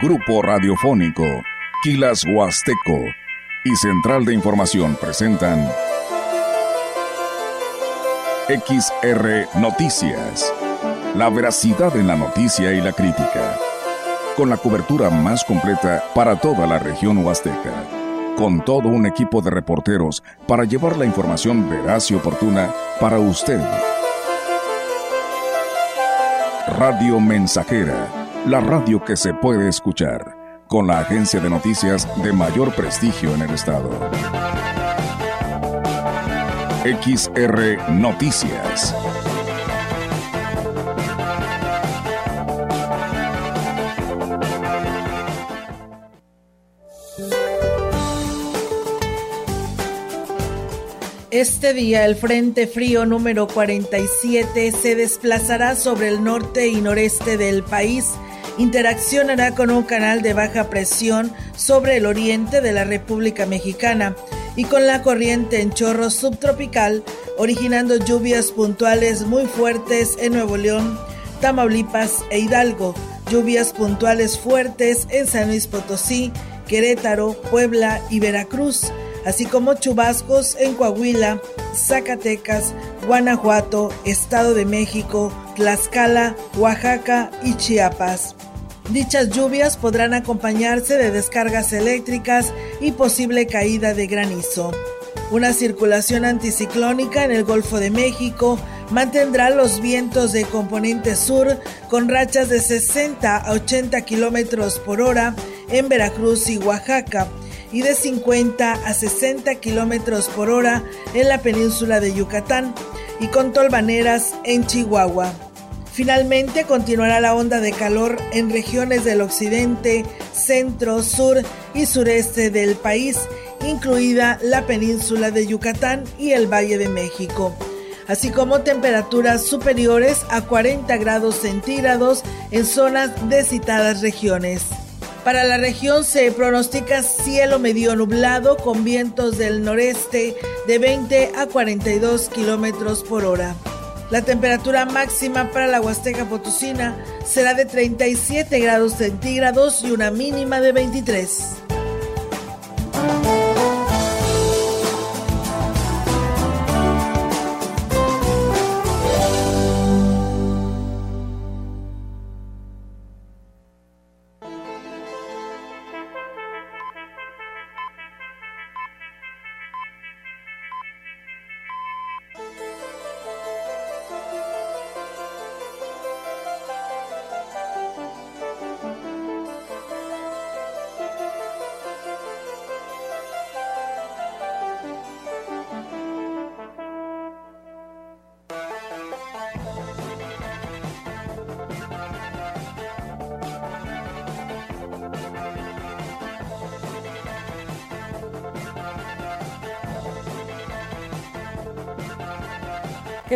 Grupo Radiofónico, Quilas Huasteco y Central de Información presentan XR Noticias. La veracidad en la noticia y la crítica. Con la cobertura más completa para toda la región huasteca. Con todo un equipo de reporteros para llevar la información veraz y oportuna para usted. Radio Mensajera, la radio que se puede escuchar, con la agencia de noticias de mayor prestigio en el estado. XR Noticias. Este día el Frente Frío número 47 se desplazará sobre el norte y noreste del país. Interaccionará con un canal de baja presión sobre el oriente de la República Mexicana y con la corriente en chorro subtropical, originando lluvias puntuales muy fuertes en Nuevo León, Tamaulipas e Hidalgo, lluvias puntuales fuertes en San Luis Potosí, Querétaro, Puebla y Veracruz así como chubascos en Coahuila, Zacatecas, Guanajuato, Estado de México, Tlaxcala, Oaxaca y Chiapas. Dichas lluvias podrán acompañarse de descargas eléctricas y posible caída de granizo. Una circulación anticiclónica en el Golfo de México mantendrá los vientos de componente sur con rachas de 60 a 80 kilómetros por hora en Veracruz y Oaxaca y de 50 a 60 kilómetros por hora en la península de Yucatán y con tolvaneras en Chihuahua. Finalmente continuará la onda de calor en regiones del occidente, centro, sur y sureste del país, incluida la península de Yucatán y el Valle de México, así como temperaturas superiores a 40 grados centígrados en zonas de citadas regiones. Para la región se pronostica cielo medio nublado con vientos del noreste de 20 a 42 kilómetros por hora. La temperatura máxima para la Huasteca Potosina será de 37 grados centígrados y una mínima de 23.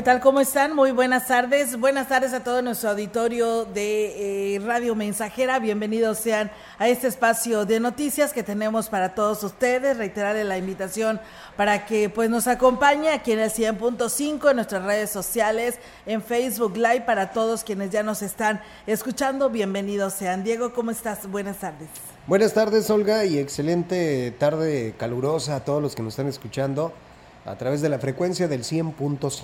¿Qué tal? ¿Cómo están? Muy buenas tardes. Buenas tardes a todo nuestro auditorio de eh, Radio Mensajera. Bienvenidos sean a este espacio de noticias que tenemos para todos ustedes. Reiterarle la invitación para que pues nos acompañe aquí en el 100.5 en nuestras redes sociales, en Facebook Live para todos quienes ya nos están escuchando. Bienvenidos sean. Diego, ¿cómo estás? Buenas tardes. Buenas tardes, Olga, y excelente tarde calurosa a todos los que nos están escuchando a través de la frecuencia del 100.5.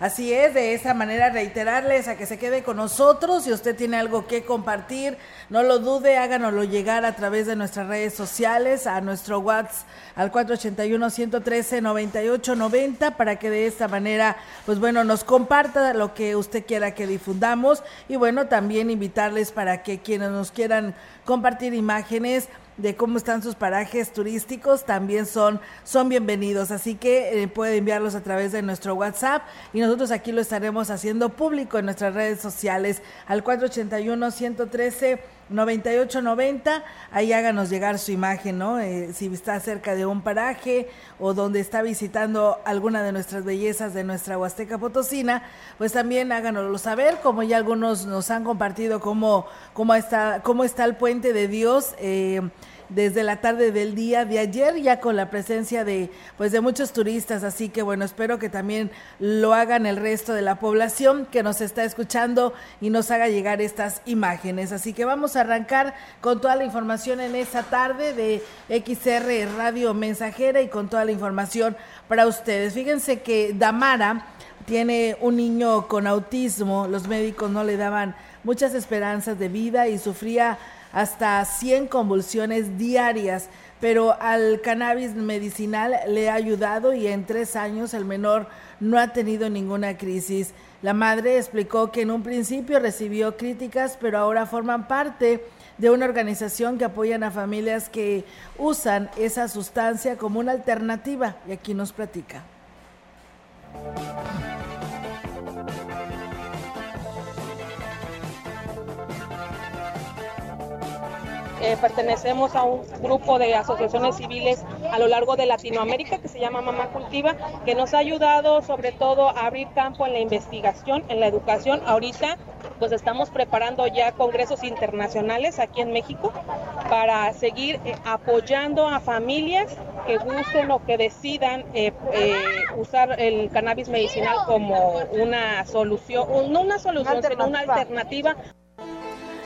Así es, de esa manera reiterarles a que se quede con nosotros. Si usted tiene algo que compartir, no lo dude, háganoslo llegar a través de nuestras redes sociales, a nuestro WhatsApp al 481-113-9890 para que de esta manera, pues bueno, nos comparta lo que usted quiera que difundamos. Y bueno, también invitarles para que quienes nos quieran compartir imágenes, de cómo están sus parajes turísticos también son, son bienvenidos. Así que eh, puede enviarlos a través de nuestro WhatsApp y nosotros aquí lo estaremos haciendo público en nuestras redes sociales al 481 113 9890, ahí háganos llegar su imagen, ¿no? Eh, si está cerca de un paraje o donde está visitando alguna de nuestras bellezas de nuestra Huasteca Potosina, pues también háganoslo saber, como ya algunos nos han compartido cómo, cómo, está, cómo está el puente de Dios. Eh, desde la tarde del día de ayer, ya con la presencia de pues de muchos turistas, así que bueno, espero que también lo hagan el resto de la población que nos está escuchando y nos haga llegar estas imágenes. Así que vamos a arrancar con toda la información en esta tarde de XR Radio Mensajera y con toda la información para ustedes. Fíjense que Damara tiene un niño con autismo, los médicos no le daban muchas esperanzas de vida y sufría hasta 100 convulsiones diarias, pero al cannabis medicinal le ha ayudado y en tres años el menor no ha tenido ninguna crisis. La madre explicó que en un principio recibió críticas, pero ahora forman parte de una organización que apoyan a familias que usan esa sustancia como una alternativa y aquí nos platica. Eh, pertenecemos a un grupo de asociaciones civiles a lo largo de Latinoamérica que se llama Mamá Cultiva, que nos ha ayudado sobre todo a abrir campo en la investigación, en la educación. Ahorita pues estamos preparando ya congresos internacionales aquí en México para seguir eh, apoyando a familias que gusten o que decidan eh, usar el cannabis medicinal como una solución, no una solución, sino una alternativa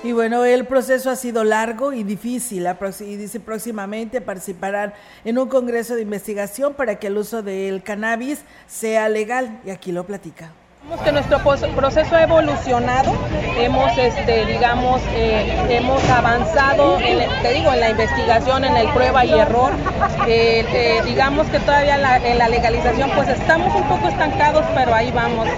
y bueno, el proceso ha sido largo y difícil. Y dice próximamente participarán en un congreso de investigación para que el uso del cannabis sea legal. Y aquí lo platica que nuestro proceso ha evolucionado, hemos, este, digamos, eh, hemos avanzado, te digo, en la investigación, en el prueba y error. Eh, eh, digamos que todavía en la legalización, pues estamos un poco estancados, pero ahí vamos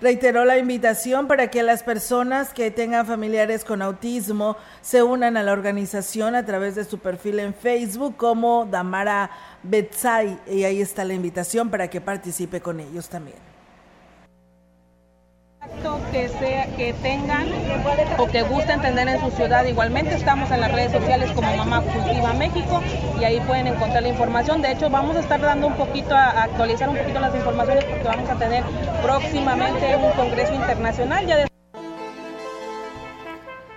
reiteró la invitación para que las personas que tengan familiares con autismo se unan a la organización a través de su perfil en Facebook como Damara Betsai y ahí está la invitación para que participe con ellos también que, sea, que tengan o que gusten tener en su ciudad. Igualmente estamos en las redes sociales como Mamá Cultiva México y ahí pueden encontrar la información. De hecho, vamos a estar dando un poquito, a actualizar un poquito las informaciones porque vamos a tener próximamente un congreso internacional.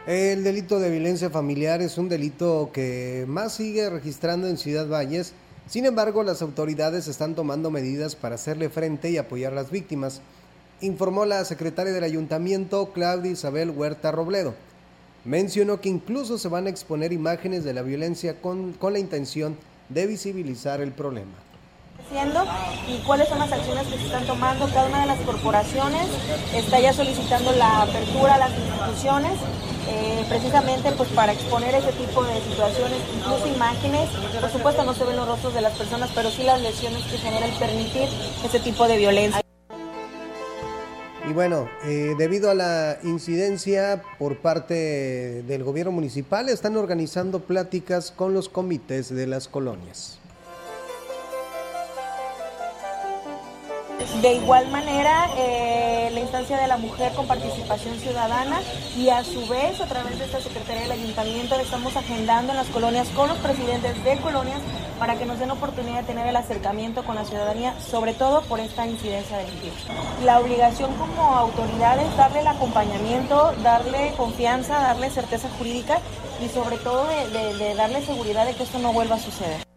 El delito de violencia familiar es un delito que más sigue registrando en Ciudad Valles. Sin embargo, las autoridades están tomando medidas para hacerle frente y apoyar a las víctimas informó la secretaria del ayuntamiento, Claudia Isabel Huerta Robledo. Mencionó que incluso se van a exponer imágenes de la violencia con, con la intención de visibilizar el problema y cuáles son las acciones que se están tomando. Cada una de las corporaciones está ya solicitando la apertura a las instituciones, eh, precisamente pues para exponer ese tipo de situaciones, incluso imágenes. Por supuesto no se ven los rostros de las personas, pero sí las lesiones que genera el permitir ese tipo de violencia. Y bueno, eh, debido a la incidencia por parte del gobierno municipal, están organizando pláticas con los comités de las colonias. De igual manera, eh, la instancia de la mujer con participación ciudadana y a su vez a través de esta Secretaría del Ayuntamiento estamos agendando en las colonias con los presidentes de colonias para que nos den oportunidad de tener el acercamiento con la ciudadanía, sobre todo por esta incidencia delictiva. La obligación como autoridad es darle el acompañamiento, darle confianza, darle certeza jurídica y sobre todo de darle seguridad de que esto no vuelva a suceder.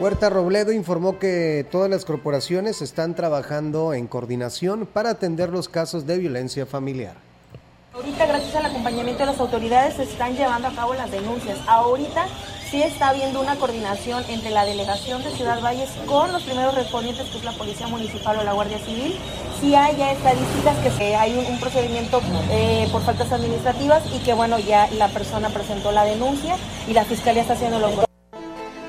Huerta Robledo informó que todas las corporaciones están trabajando en coordinación para atender los casos de violencia familiar. Ahorita, gracias al acompañamiento de las autoridades, se están llevando a cabo las denuncias. Ahorita sí está habiendo una coordinación entre la delegación de Ciudad Valles con los primeros respondientes, que es la Policía Municipal o la Guardia Civil. Sí hay ya estadísticas que hay un, procedimiento eh, por faltas administrativas y que, bueno, ya la persona presentó la denuncia y la Fiscalía está haciendo lo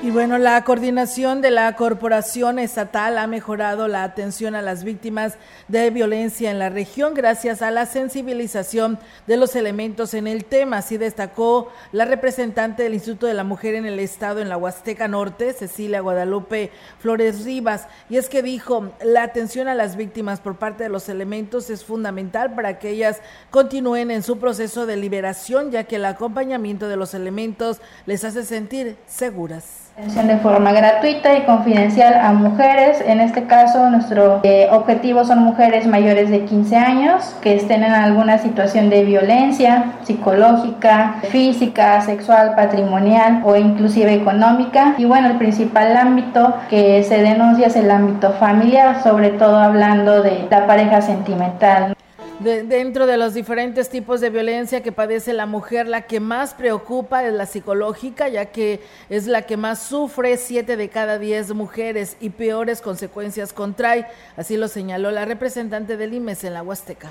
y bueno, la coordinación de la corporación estatal ha mejorado la atención a las víctimas de violencia en la región gracias a la sensibilización de los elementos en el tema. Así destacó la representante del Instituto de la Mujer en el Estado en la Huasteca Norte, Cecilia Guadalupe Flores Rivas. Y es que dijo, la atención a las víctimas por parte de los elementos es fundamental para que ellas continúen en su proceso de liberación, ya que el acompañamiento de los elementos les hace sentir seguras. Atención de forma gratuita y confidencial a mujeres. En este caso, nuestro eh, objetivo son mujeres mayores de 15 años que estén en alguna situación de violencia psicológica, física, sexual, patrimonial o inclusive económica. Y bueno, el principal ámbito que se denuncia es el ámbito familiar, sobre todo hablando de la pareja sentimental dentro de los diferentes tipos de violencia que padece la mujer, la que más preocupa es la psicológica, ya que es la que más sufre, siete de cada diez mujeres y peores consecuencias contrae. Así lo señaló la representante del IMES en la Huasteca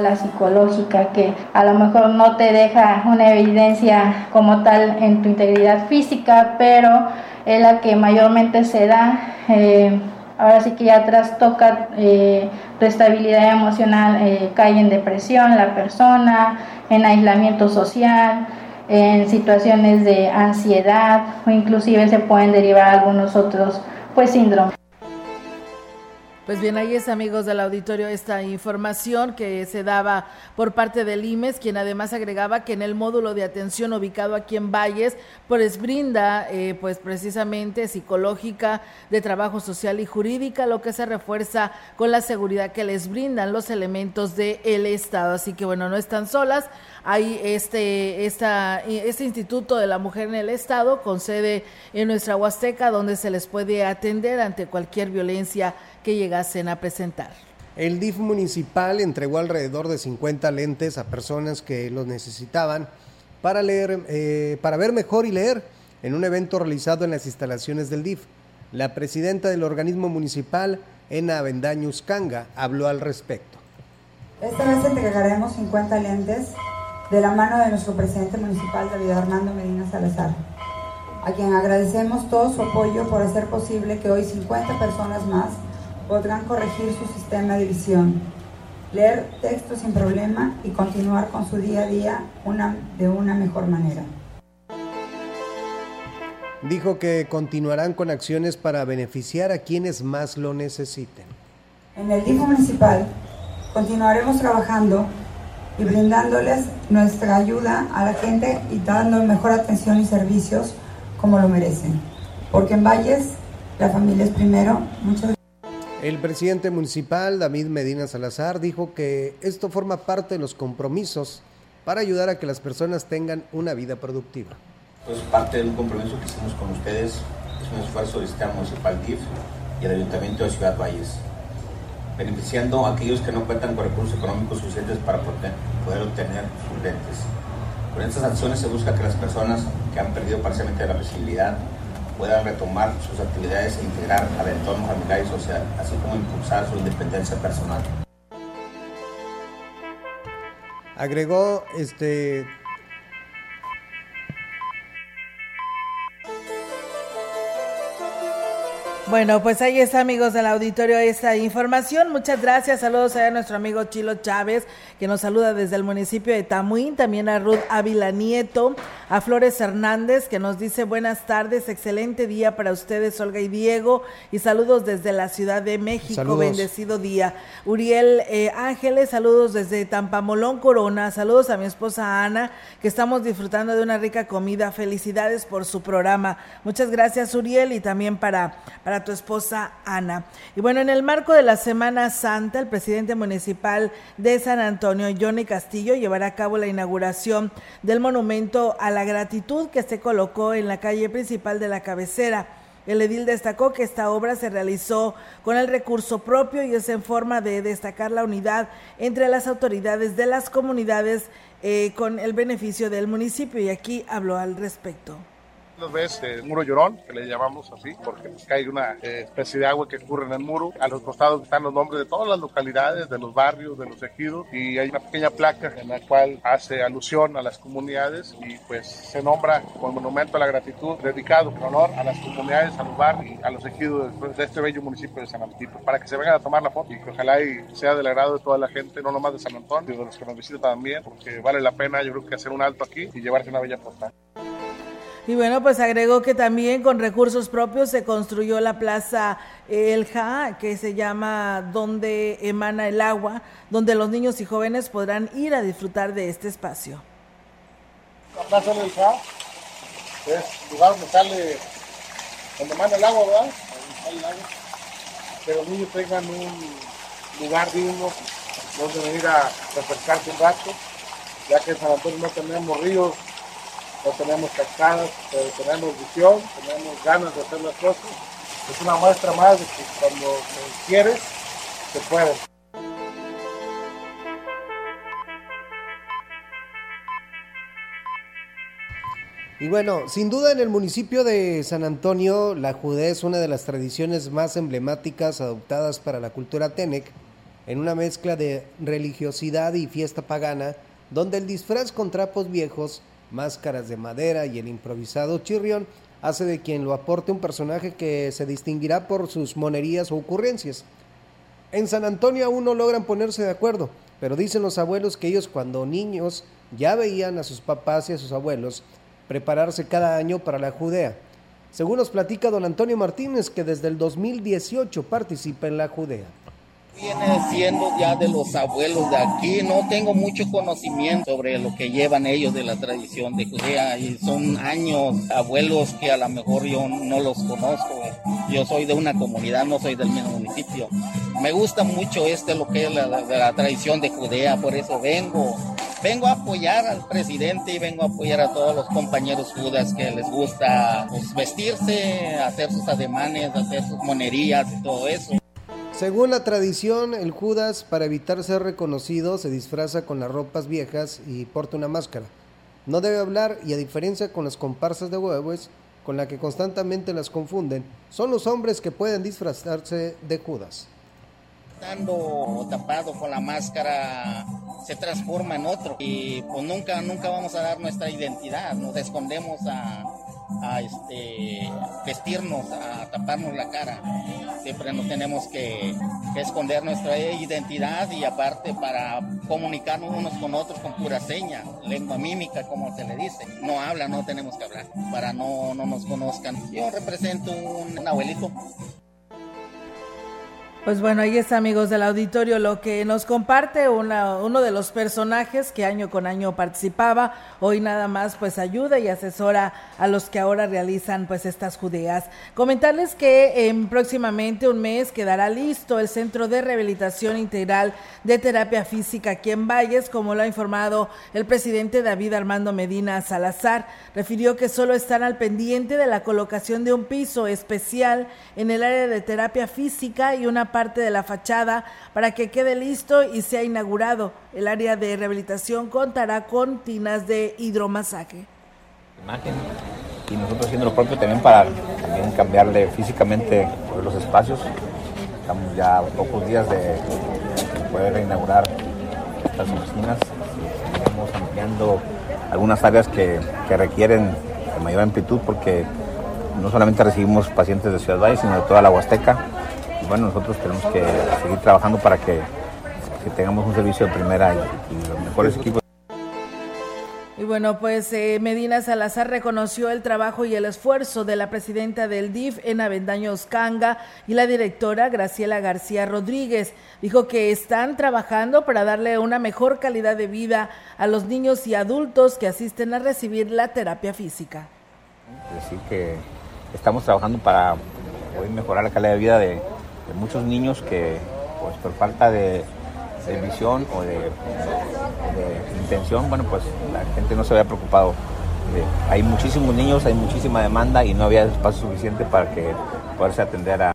la psicológica que a lo mejor no te deja una evidencia como tal en tu integridad física, pero es la que mayormente se da eh, ahora sí que ya trastoca eh, tu estabilidad emocional, eh, cae en depresión la persona, en aislamiento social, en situaciones de ansiedad o inclusive se pueden derivar algunos otros pues síndromes. Pues bien, ahí es, amigos del auditorio, esta información que se daba por parte del IMES, quien además agregaba que en el módulo de atención ubicado aquí en Valles, pues brinda, eh, pues precisamente psicológica, de trabajo social y jurídica, lo que se refuerza con la seguridad que les brindan los elementos del Estado. Así que bueno, no están solas hay este, esta, este Instituto de la Mujer en el Estado con sede en nuestra Huasteca donde se les puede atender ante cualquier violencia que llegasen a presentar. El DIF municipal entregó alrededor de 50 lentes a personas que los necesitaban para leer, eh, para ver mejor y leer en un evento realizado en las instalaciones del DIF. La presidenta del organismo municipal, Ena Avendaño Canga, habló al respecto. Esta vez entregaremos 50 lentes de la mano de nuestro presidente municipal, David Armando Medina Salazar, a quien agradecemos todo su apoyo por hacer posible que hoy 50 personas más podrán corregir su sistema de visión, leer textos sin problema y continuar con su día a día una, de una mejor manera. Dijo que continuarán con acciones para beneficiar a quienes más lo necesiten. En el DIFO municipal continuaremos trabajando y brindándoles nuestra ayuda a la gente y dando mejor atención y servicios como lo merecen. Porque en Valles la familia es primero. Muchas el presidente municipal, David Medina Salazar, dijo que esto forma parte de los compromisos para ayudar a que las personas tengan una vida productiva. Pues parte de un compromiso que hicimos con ustedes es un esfuerzo del Sistema Municipal DIF y el Ayuntamiento de Ciudad Valles beneficiando a aquellos que no cuentan con recursos económicos suficientes para poder obtener sus lentes. Con estas acciones se busca que las personas que han perdido parcialmente la visibilidad puedan retomar sus actividades e integrar al entorno familiar y social, así como impulsar su independencia personal. Agregó este Bueno, pues ahí está, amigos del auditorio, esta información. Muchas gracias. Saludos a nuestro amigo Chilo Chávez, que nos saluda desde el municipio de Tamuín. También a Ruth Ávila Nieto, a Flores Hernández, que nos dice buenas tardes, excelente día para ustedes, Olga y Diego. Y saludos desde la Ciudad de México. Bendecido día. Uriel eh, Ángeles, saludos desde Tampamolón, Corona. Saludos a mi esposa Ana, que estamos disfrutando de una rica comida. Felicidades por su programa. Muchas gracias, Uriel, y también para tu esposa Ana. Y bueno, en el marco de la Semana Santa, el presidente municipal de San Antonio, Johnny Castillo, llevará a cabo la inauguración del monumento a la gratitud que se colocó en la calle principal de la cabecera. El edil destacó que esta obra se realizó con el recurso propio y es en forma de destacar la unidad entre las autoridades de las comunidades eh, con el beneficio del municipio y aquí habló al respecto ves el muro llorón, que le llamamos así, porque cae una eh, especie de agua que ocurre en el muro. A los costados están los nombres de todas las localidades, de los barrios, de los ejidos, y hay una pequeña placa en la cual hace alusión a las comunidades y pues se nombra como monumento a la gratitud dedicado en honor a las comunidades, a los barrios y a los ejidos de este bello municipio de San Antonio, para que se vengan a tomar la foto y que ojalá y sea del agrado de toda la gente, no nomás de San Antonio, de los que nos visitan también, porque vale la pena yo creo que hacer un alto aquí y llevarse una bella postal. Y bueno, pues agregó que también con recursos propios se construyó la plaza Elja, que se llama Donde emana el agua, donde los niños y jóvenes podrán ir a disfrutar de este espacio. La plaza Elja es lugar donde sale donde manda el agua, ¿verdad? Que los niños tengan un lugar digno donde venir a refrescarse un rato, ya que en San Antonio no tenemos ríos, no tenemos cascadas, pero tenemos visión, tenemos ganas de hacer las cosas. Es una muestra más de que cuando quieres, se puede. Y bueno, sin duda en el municipio de San Antonio, la judea es una de las tradiciones más emblemáticas adoptadas para la cultura Tenec, en una mezcla de religiosidad y fiesta pagana, donde el disfraz con trapos viejos, máscaras de madera y el improvisado chirrión hace de quien lo aporte un personaje que se distinguirá por sus monerías o ocurrencias. En San Antonio aún no logran ponerse de acuerdo, pero dicen los abuelos que ellos cuando niños ya veían a sus papás y a sus abuelos prepararse cada año para la Judea. Según nos platica don Antonio Martínez, que desde el 2018 participa en la Judea. Viene siendo ya de los abuelos de aquí, no tengo mucho conocimiento sobre lo que llevan ellos de la tradición de Judea y son años abuelos que a lo mejor yo no los conozco. Yo soy de una comunidad, no soy del mismo municipio. Me gusta mucho este lo que es la, tradición de Judea, por eso vengo vengo a apoyar al presidente y vengo a apoyar a todos los compañeros judas que les gusta pues, vestirse, hacer sus ademanes, hacer sus monerías y todo eso. Según la tradición, el Judas, para evitar ser reconocido, se disfraza con las ropas viejas y porta una máscara. No debe hablar y a diferencia con las comparsas de huevos, con la que constantemente las confunden, son los hombres que pueden disfrazarse de Judas estando tapado con la máscara se transforma en otro y pues nunca nunca vamos a dar nuestra identidad nos escondemos a, a este vestirnos a taparnos la cara. Siempre nos tenemos que, esconder nuestra identidad y aparte para comunicarnos unos con otros con pura seña lengua mímica como se le dice. No habla no tenemos que hablar para no, no nos conozcan. Yo represento un abuelito pues bueno, ahí está, amigos del auditorio, lo que nos comparte una, uno de los personajes que año con año participaba, hoy nada más pues ayuda y asesora a los que ahora realizan pues estas judeas. Comentarles que en próximamente un mes quedará listo el Centro de Rehabilitación Integral de Terapia Física aquí en Valles, como lo ha informado el presidente David Armando Medina Salazar. Refirió que solo están al pendiente de la colocación de un piso especial en el área de terapia física y una parte de la fachada para que quede listo y sea inaugurado. El área de rehabilitación contará con tinas de hidromasaje. Imagen y nosotros haciendo lo propio también para también cambiarle físicamente los espacios. Estamos ya a pocos días de poder inaugurar estas oficinas. Estamos ampliando algunas áreas que, que requieren mayor amplitud porque no solamente recibimos pacientes de Ciudad Valle, sino de toda la Huasteca bueno, nosotros tenemos que seguir trabajando para que, tengamos un servicio de primera y, los mejores equipos. Y bueno, pues eh, Medina Salazar reconoció el trabajo y el esfuerzo de la presidenta del DIF en Avendaños Canga y la directora Graciela García Rodríguez. Dijo que están trabajando para darle una mejor calidad de vida a los niños y adultos que asisten a recibir la terapia física. Decir que estamos trabajando para mejorar la calidad de vida de, de muchos niños que pues por falta de, visión o de, intención, bueno pues la gente no se había preocupado. hay muchísimos niños, hay muchísima demanda y no había espacio suficiente para que poderse atender a,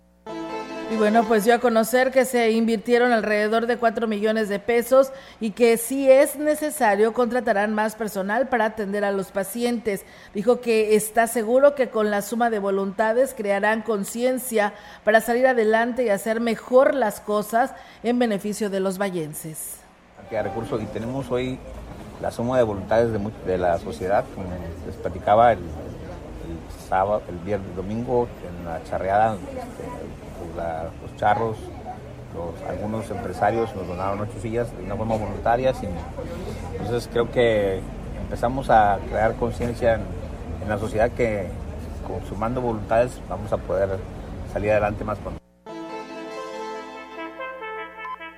y bueno, pues dio a conocer que se invirtieron alrededor de 4 millones de pesos y que si es necesario contratarán más personal para atender a los pacientes. Dijo que está seguro que con la suma de voluntades crearán conciencia para salir adelante y hacer mejor las cosas en beneficio de los vallenses. recursos y tenemos hoy la suma de voluntades de, la sociedad, les platicaba el, sábado, el viernes, domingo en la charreada. Este, los charros, algunos empresarios nos donaron ocho sillas de una forma voluntaria. entonces creo que empezamos a crear conciencia en, la sociedad que consumando voluntades vamos a poder salir adelante más pronto.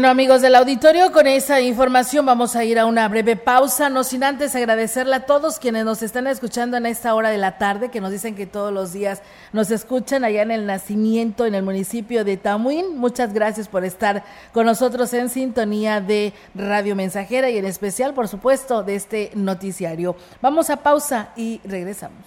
Bueno, amigos del auditorio, con esa información vamos a ir a una breve pausa, no sin antes agradecerle a todos quienes nos están escuchando en esta hora de la tarde, que nos dicen que todos los días nos escuchan allá en el nacimiento, en el municipio de Tamuín. Muchas gracias por estar con nosotros en sintonía de Radio Mensajera y en especial, por supuesto, de este noticiario. Vamos a pausa y regresamos.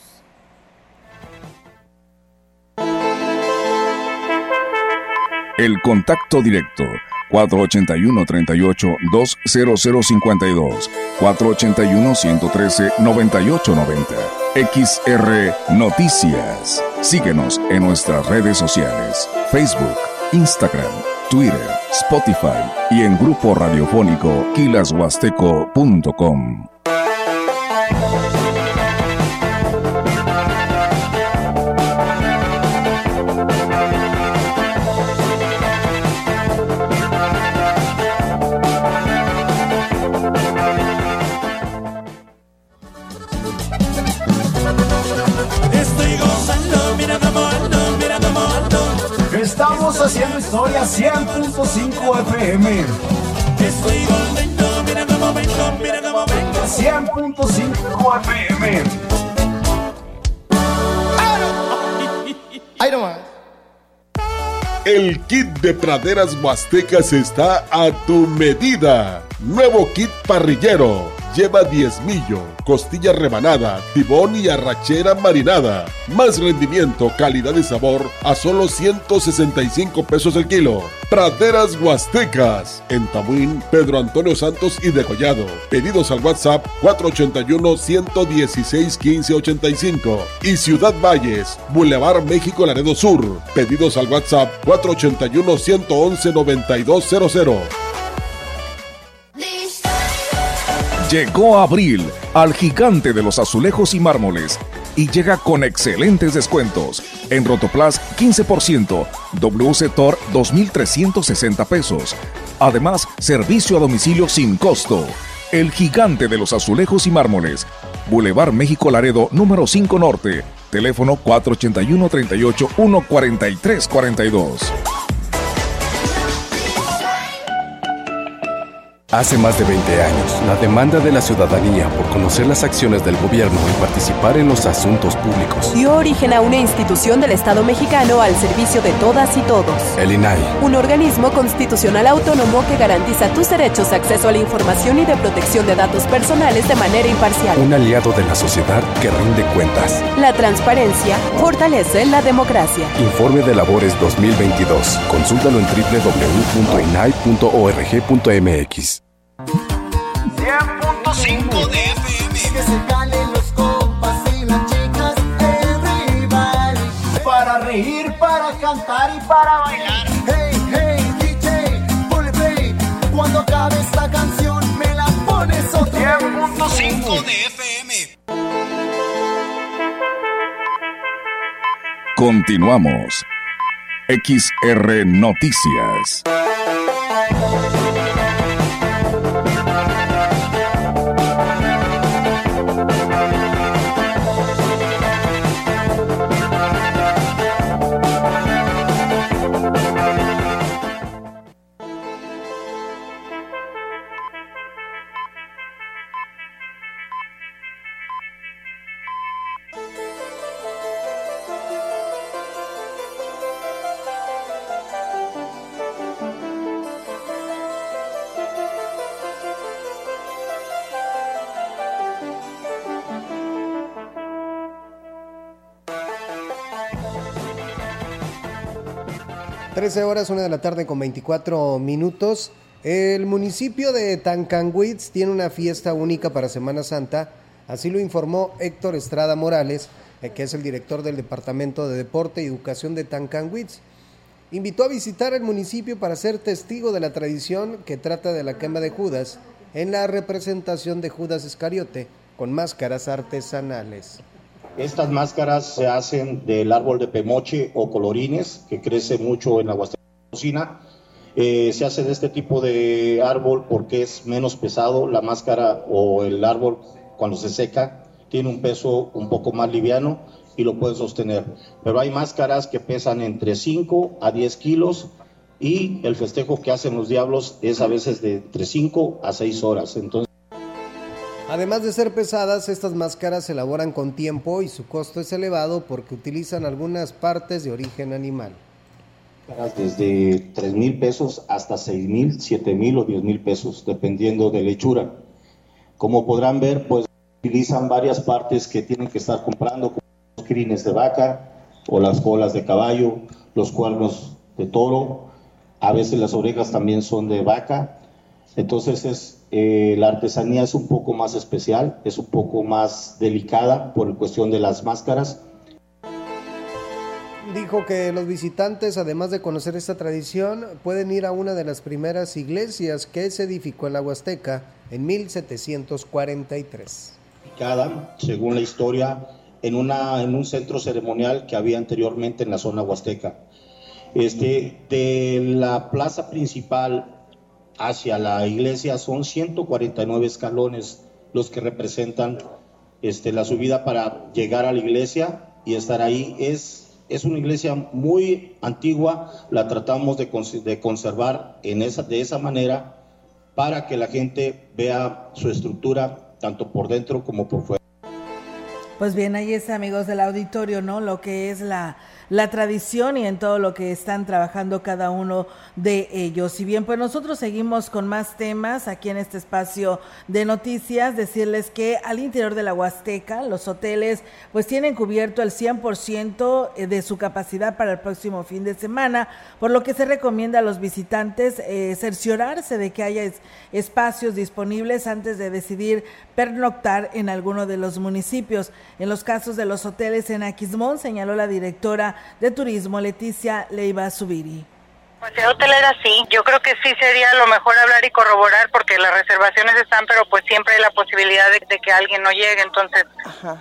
El contacto directo 481-38-20052, 481-113-9890. XR Noticias. Síguenos en nuestras redes sociales, Facebook, Instagram, Twitter, Spotify y en grupo radiofónico kilashuasteco.com. haciendo historia 100.5 FM. Estoy volviendo, mira cómo vengo, mira cómo vengo. 100.5 FM. Ahí nomás. El kit de praderas huastecas está a tu medida. Nuevo kit parrillero Lleva diezmillo, costilla rebanada, tibón y arrachera marinada. Más rendimiento, calidad y sabor a solo 165 pesos el kilo. Praderas Huastecas. En Tamuín, Pedro Antonio Santos y Degollado. Pedidos al WhatsApp 481-116-1585. Y Ciudad Valles, Boulevard México Laredo Sur. Pedidos al WhatsApp 481-111-9200. Llegó abril al gigante de los azulejos y mármoles y llega con excelentes descuentos. En Rotoplas 15%, WC Tor 2.360 pesos. Además, servicio a domicilio sin costo. El gigante de los azulejos y mármoles. Boulevard México Laredo, número 5 Norte. Teléfono 481 38 143 42. Hace más de 20 años, la demanda de la ciudadanía por conocer las acciones del gobierno y participar en los asuntos públicos dio origen a una institución del Estado mexicano al servicio de todas y todos. El INAI. Un organismo constitucional autónomo que garantiza tus derechos de acceso a la información y de protección de datos personales de manera imparcial. Un aliado de la sociedad que rinde cuentas. La transparencia fortalece la democracia. Informe de labores 2022. Consúltalo en www.inai.org.mx. 100.5 de FM. Que se calen los compas y las chicas el rival. Para reír, para cantar y para bailar. Hey, hey, DJ, ponle play. Cuando acabe esta canción, me la pones otra 100.5 de FM. Continuamos. XR Noticias. Horas, una de la tarde con 24 minutos. El municipio de Tancanwitz tiene una fiesta única para Semana Santa, así lo informó Héctor Estrada Morales, eh, que es el director del Departamento de Deporte y Educación de Tancanwitz. Invitó a visitar el municipio para ser testigo de la tradición que trata de la quema de Judas en la representación de Judas Iscariote con máscaras artesanales. Estas máscaras se hacen del árbol de pemoche o colorines, que crece mucho en la Huasteca eh, se hace de este tipo de árbol porque es menos pesado. La máscara o el árbol, cuando se seca, tiene un peso un poco más liviano y lo puede sostener. Pero hay máscaras que pesan entre 5 a 10 kilos y el festejo que hacen los diablos es a veces de entre 5 a 6 horas. Entonces, Además de ser pesadas, estas máscaras se elaboran con tiempo y su costo es elevado porque utilizan algunas partes de origen animal. desde 3 mil pesos hasta 6 mil, 7 mil o 10 mil pesos, dependiendo de la hechura. Como podrán ver, pues utilizan varias partes que tienen que estar comprando, como los crines de vaca o las colas de caballo, los cuernos de toro, a veces las orejas también son de vaca. Entonces es, eh, la artesanía es un poco más especial, es un poco más delicada por cuestión de las máscaras. Dijo que los visitantes, además de conocer esta tradición, pueden ir a una de las primeras iglesias que se edificó en la Huasteca en 1743. Cada, según la historia, en, una, en un centro ceremonial que había anteriormente en la zona huasteca. Este, de la plaza principal hacia la iglesia son 149 escalones los que representan este, la subida para llegar a la iglesia y estar ahí. Es, es una iglesia muy antigua, la tratamos de, de conservar en esa, de esa manera para que la gente vea su estructura tanto por dentro como por fuera. Pues bien, ahí es, amigos del auditorio, ¿no? Lo que es la, la tradición y en todo lo que están trabajando cada uno de ellos. Y bien, pues nosotros seguimos con más temas aquí en este espacio de noticias. Decirles que al interior de la Huasteca, los hoteles pues tienen cubierto el 100% de su capacidad para el próximo fin de semana, por lo que se recomienda a los visitantes eh, cerciorarse de que haya es, espacios disponibles antes de decidir pernoctar en alguno de los municipios. En los casos de los hoteles en Aquismón, señaló la directora de Turismo, Leticia Leiva Subiri. Pues de hotelera sí, yo creo que sí sería lo mejor hablar y corroborar porque las reservaciones están, pero pues siempre hay la posibilidad de, de que alguien no llegue, entonces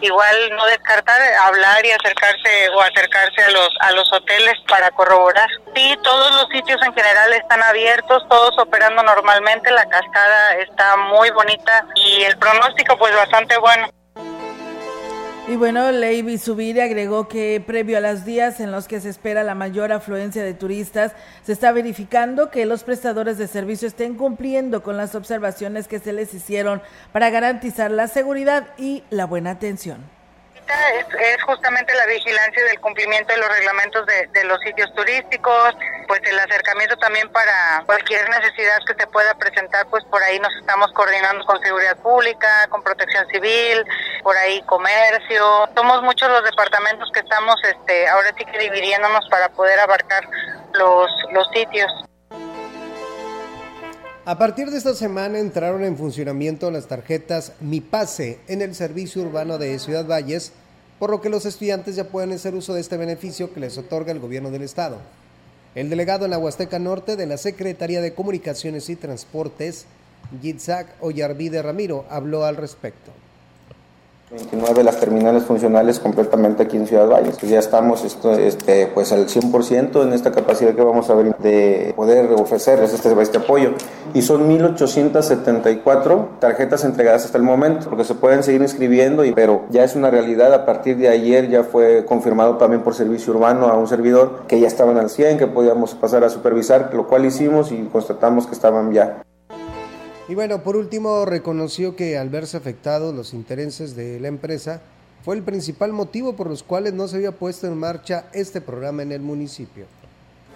igual no descartar hablar y acercarse o acercarse a los a los hoteles para corroborar. Sí, todos los sitios en general están abiertos, todos operando normalmente, la cascada está muy bonita y el pronóstico pues bastante bueno. Y bueno, Leiby Subiri agregó que previo a los días en los que se espera la mayor afluencia de turistas, se está verificando que los prestadores de servicio estén cumpliendo con las observaciones que se les hicieron para garantizar la seguridad y la buena atención es, es, justamente la vigilancia del cumplimiento de los reglamentos de, de, los sitios turísticos, pues el acercamiento también para cualquier necesidad que se pueda presentar, pues por ahí nos estamos coordinando con seguridad pública, con protección civil, por ahí comercio. Somos muchos los departamentos que estamos este, ahora sí que dividiéndonos para poder abarcar los, los sitios. A partir de esta semana entraron en funcionamiento las tarjetas Mi Pase en el servicio urbano de Ciudad Valles, por lo que los estudiantes ya pueden hacer uso de este beneficio que les otorga el gobierno del estado. El delegado en la Huasteca Norte de la Secretaría de Comunicaciones y Transportes, Yitzhak Oyarvide Ramiro, habló al respecto. 29 de las terminales funcionales completamente aquí en Ciudad Valles. Ya estamos esto, este, pues al 100% en esta capacidad que vamos a ver de poder ofrecerles este, este apoyo. Y son 1.874 tarjetas entregadas hasta el momento, porque se pueden seguir inscribiendo, y, pero ya es una realidad. A partir de ayer ya fue confirmado también por servicio urbano a un servidor que ya estaban al 100, que podíamos pasar a supervisar, lo cual hicimos y constatamos que estaban ya. Y bueno, por último, reconoció que al verse afectados los intereses de la empresa, fue el principal motivo por los cuales no se había puesto en marcha este programa en el municipio.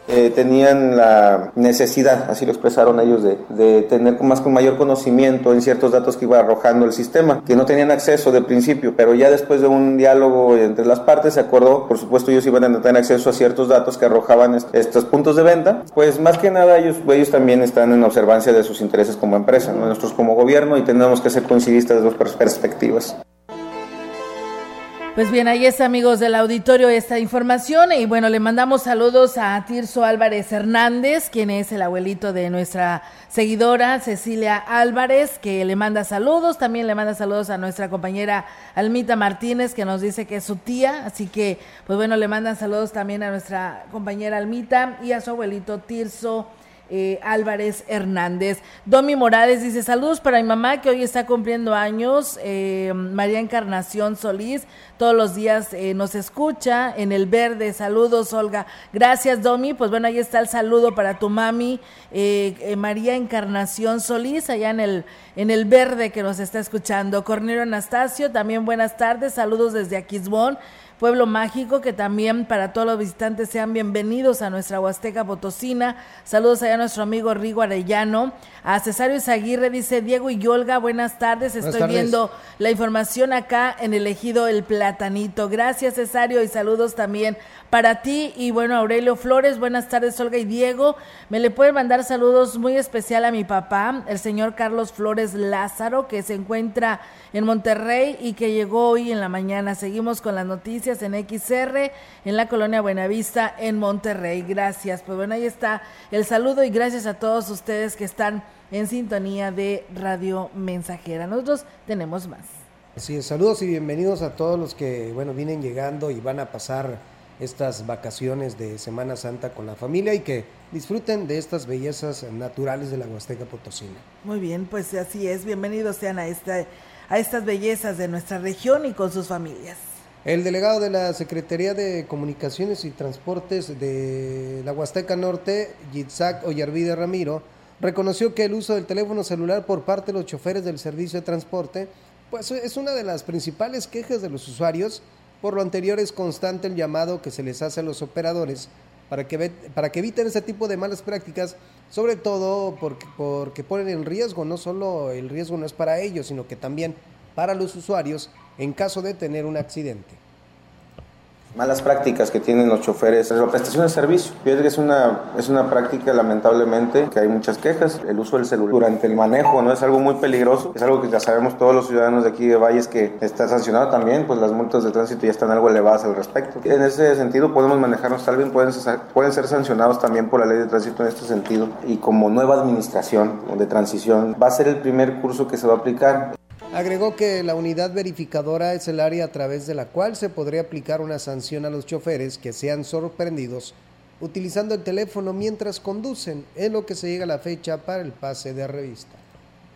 Eh, tenían la necesidad, así lo expresaron ellos, de, de, tener más con mayor conocimiento en ciertos datos que iba arrojando el sistema, que no tenían acceso de principio, pero ya después de un diálogo entre las partes se acordó, por supuesto ellos iban a tener acceso a ciertos datos que arrojaban est estos puntos de venta, pues más que nada ellos, ellos también están en observancia de sus intereses como empresa, ¿no? nosotros como gobierno y tenemos que ser coincidistas de dos perspectivas. Pues bien, ahí está, amigos del auditorio, esta información. Y bueno, le mandamos saludos a Tirso Álvarez Hernández, quien es el abuelito de nuestra seguidora Cecilia Álvarez, que le manda saludos. También le manda saludos a nuestra compañera Almita Martínez, que nos dice que es su tía. Así que, pues bueno, le mandan saludos también a nuestra compañera Almita y a su abuelito Tirso eh, Álvarez Hernández. Domi Morales dice saludos para mi mamá que hoy está cumpliendo años, eh, María Encarnación Solís, todos los días eh, nos escucha en el verde. Saludos, Olga. Gracias, Domi. Pues bueno, ahí está el saludo para tu mami, María Encarnación Solís, allá en el, en el verde que nos está escuchando. Cornelio Anastasio, también buenas tardes, saludos desde Aquisbón. Pueblo Mágico, que también para todos los visitantes sean bienvenidos a nuestra Huasteca Potosina. Saludos allá a nuestro amigo Rigo Arellano. A Cesario Izaguirre dice Diego y Yolga, buenas tardes. Estoy viendo la información acá en el ejido El Platanito. Gracias Cesario y saludos también para ti. Y bueno, Aurelio Flores, buenas tardes Olga y Diego. Me le pueden mandar saludos muy especial a mi papá, el señor Carlos Flores Lázaro, que se encuentra en Monterrey y que llegó hoy en la mañana. Seguimos con las noticias en XR, en la colonia Buenavista, en Monterrey. Gracias. Pues bueno, ahí está el saludo y gracias a todos ustedes que están en sintonía de Radio Mensajera. Nosotros tenemos más. Así saludos y bienvenidos a todos los que, bueno, vienen llegando y van a pasar estas vacaciones de Semana Santa con la familia y que disfruten de estas bellezas naturales de la Huasteca Potosina. Muy bien, pues así es, bienvenidos sean a esta a estas bellezas de nuestra región y con sus familias. El delegado de la Secretaría de Comunicaciones y Transportes de la Huasteca Norte, Yitzhak Oyarvide Ramiro, reconoció que el uso del teléfono celular por parte de los choferes del servicio de transporte pues es una de las principales quejas de los usuarios. Por lo anterior es constante el llamado que se les hace a los operadores para que, para que eviten ese tipo de malas prácticas sobre todo porque, porque ponen en riesgo, no solo el riesgo no es para ellos, sino que también para los usuarios en caso de tener un accidente malas prácticas que tienen los choferes la prestación de servicio. Es una, es una práctica lamentablemente que hay muchas quejas. El uso del celular durante el manejo no es algo muy peligroso, es algo que ya sabemos todos los ciudadanos de aquí de Valles que está sancionado también, pues las multas de tránsito ya están algo elevadas al respecto. En ese sentido podemos manejarnos tal vez pueden, pueden ser sancionados también por la ley de tránsito en este sentido y como nueva administración de transición va a ser el primer curso que se va a aplicar. Agregó que la unidad verificadora es el área a través de la cual se podría aplicar una sanción a los choferes que sean sorprendidos utilizando el teléfono mientras conducen, en lo que se llega a la fecha para el pase de revista.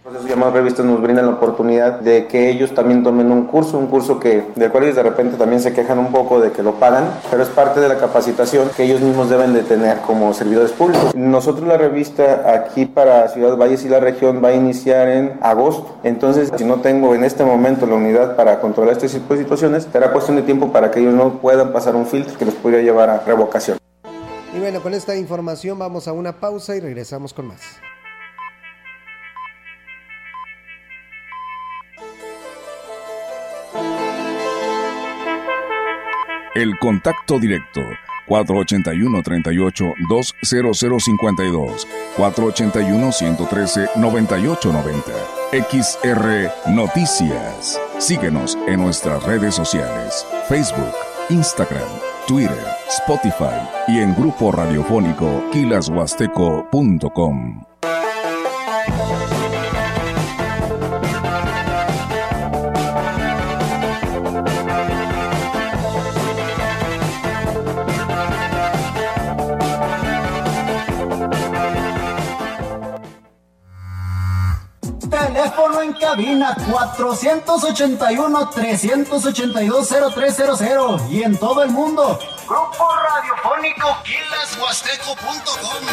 Esos llamados revistas nos brindan la oportunidad de que ellos también tomen un curso, un curso que del cual ellos de repente también se quejan un poco de que lo pagan, pero es parte de la capacitación que ellos mismos deben de tener como servidores públicos. Nosotros la revista aquí para Ciudad Valles y la región va a iniciar en agosto, entonces si no tengo en este momento la unidad para controlar estas situaciones, será cuestión de tiempo para que ellos no puedan pasar un filtro que los podría llevar a revocación. Y bueno, con esta información vamos a una pausa y regresamos con más. El contacto directo 481-38-20052, 481-113-9890. XR Noticias. Síguenos en nuestras redes sociales, Facebook, Instagram, Twitter, Spotify y en grupo radiofónico kilashuasteco.com. en cabina 481-382-0300 y en todo el mundo. Grupo Radiofónico Quilashuasteco.com.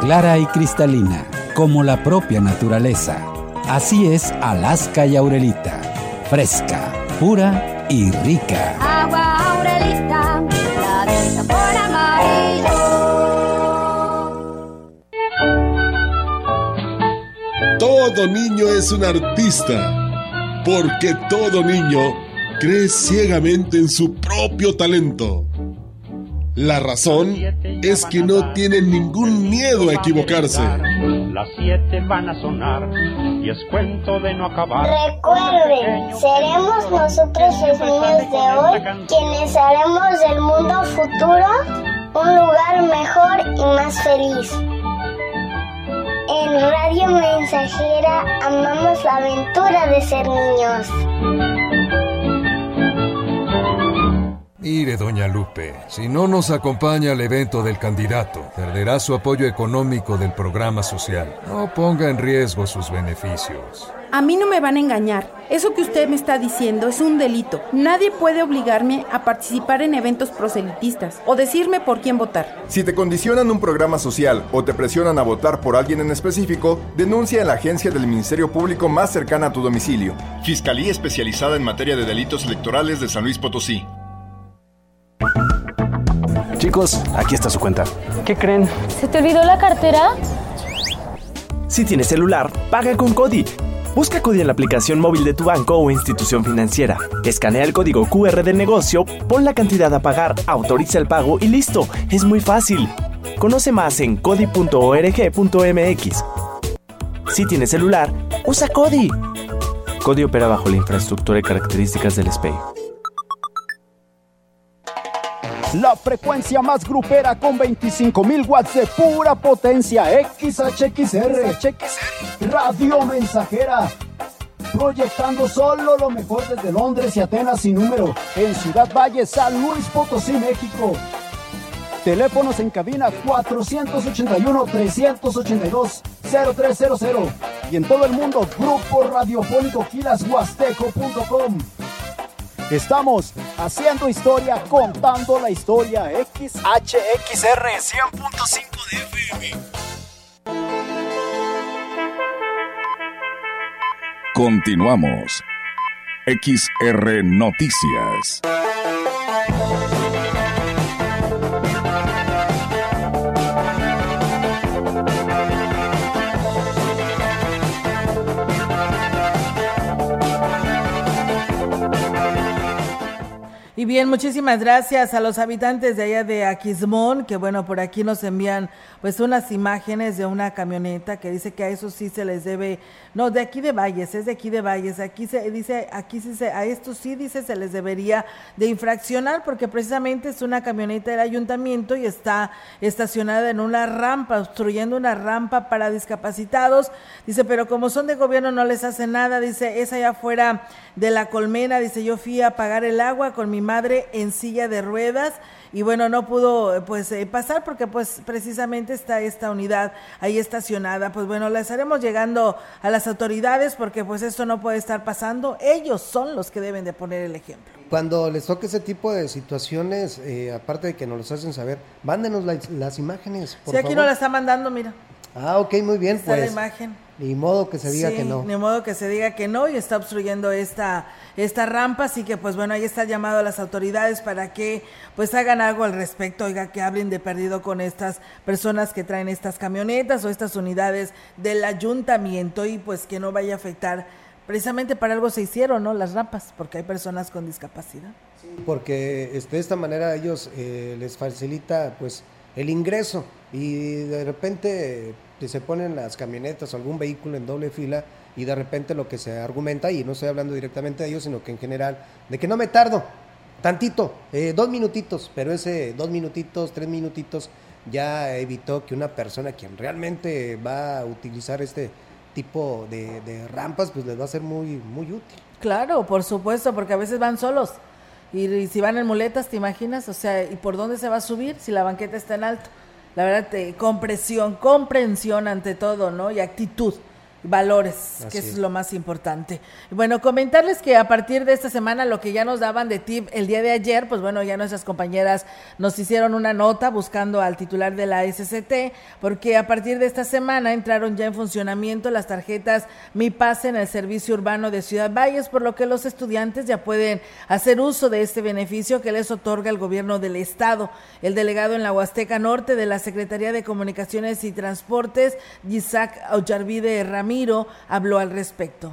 Clara y cristalina, como la propia naturaleza. Así es Alaska y Aurelita. Fresca, pura y rica. Agua Aurelita, Todo niño es un artista, porque todo niño cree ciegamente en su propio talento. La razón es que no tienen ningún miedo a equivocarse. Las siete van a sonar y es cuento de no acabar. Recuerden, seremos nosotros los niños de hoy quienes haremos del mundo futuro un lugar mejor y más feliz. En Radio Mensajera amamos la aventura de ser niños. Mire, doña Lupe, si no nos acompaña al evento del candidato, perderá su apoyo económico del programa social. No ponga en riesgo sus beneficios. A mí no me van a engañar. Eso que usted me está diciendo es un delito. Nadie puede obligarme a participar en eventos proselitistas o decirme por quién votar. Si te condicionan un programa social o te presionan a votar por alguien en específico, denuncia en la agencia del Ministerio Público más cercana a tu domicilio. Fiscalía especializada en materia de delitos electorales de San Luis Potosí. Chicos, aquí está su cuenta. ¿Qué creen? ¿Se te olvidó la cartera? Si tienes celular, paga con Cody. Busca Cody en la aplicación móvil de tu banco o institución financiera. Escanea el código QR del negocio, pon la cantidad a pagar, autoriza el pago y listo. Es muy fácil. Conoce más en cody.org.mx. Si tienes celular, usa Cody. Cody opera bajo la infraestructura y características del SPEI. La frecuencia más grupera con 25.000 watts de pura potencia. XHXR. Radio Mensajera. Proyectando solo lo mejor desde Londres y Atenas sin número. En Ciudad Valle, San Luis Potosí, México. Teléfonos en cabina 481-382-0300. Y en todo el mundo, Grupo Radiofónico Quilashuasteco.com. Estamos haciendo historia, contando la historia. XHXR 100.5 de FM. Continuamos. XR Noticias. Y bien, muchísimas gracias a los habitantes de allá de Aquismón, que bueno, por aquí nos envían pues unas imágenes de una camioneta que dice que a eso sí se les debe, no, de aquí de Valles, es de aquí de Valles, aquí se dice, aquí sí se, a esto sí dice se les debería de infraccionar porque precisamente es una camioneta del ayuntamiento y está estacionada en una rampa, obstruyendo una rampa para discapacitados, dice, pero como son de gobierno no les hace nada, dice, es allá afuera de la colmena, dice, yo fui a pagar el agua con mi madre en silla de ruedas y bueno, no pudo pues eh, pasar porque pues precisamente está esta unidad ahí estacionada. Pues bueno, la estaremos llegando a las autoridades porque pues esto no puede estar pasando. Ellos son los que deben de poner el ejemplo. Cuando les toque ese tipo de situaciones, eh, aparte de que nos los hacen saber, mándenos la- las imágenes, por sí, aquí favor. nos la está mandando, mira. Ah, ok, muy bien, Está la pues. imagen. Ni modo que se diga Sí, que no. Ni modo que se diga que no y está obstruyendo esta, esta rampa, así que pues bueno, ahí está el llamado a las autoridades para que pues hagan algo al respecto, oiga, que hablen de perdido con estas personas que traen estas camionetas o estas unidades del ayuntamiento y pues que no vaya a afectar, precisamente para algo se hicieron, ¿no? Las rampas, porque hay personas con discapacidad. porque este, de esta manera ellos eh, les facilita pues el ingreso y de repente eh, se ponen las camionetas o algún vehículo en doble fila y de repente lo que se argumenta, y no estoy hablando directamente de ellos, sino que en general, de que no me tardo tantito, eh, dos minutitos, pero ese dos minutitos, tres minutitos ya evitó que una persona quien realmente va a utilizar este tipo de, de rampas, pues les va a ser muy, muy útil. Claro, por supuesto, porque a veces van solos. Y, y si van en muletas, ¿te imaginas? O sea, ¿y por dónde se va a subir si la banqueta está en alto? La verdad, te, comprensión, comprensión ante todo, ¿no? Y actitud, valores, Así que es. es lo más importante. Bueno, comentarles que a partir de esta semana lo que ya nos daban de tip el día de ayer, pues bueno, ya nuestras compañeras nos hicieron una nota buscando al titular de la SCT, porque a partir de esta semana entraron ya en funcionamiento las tarjetas Mi Pase en el servicio urbano de Ciudad Valles, por lo que los estudiantes ya pueden hacer uso de este beneficio que les otorga el gobierno del estado. El delegado en la Huasteca Norte de la Secretaría de Comunicaciones y Transportes, Isaac Ollarvide Ramiro, habló al respecto.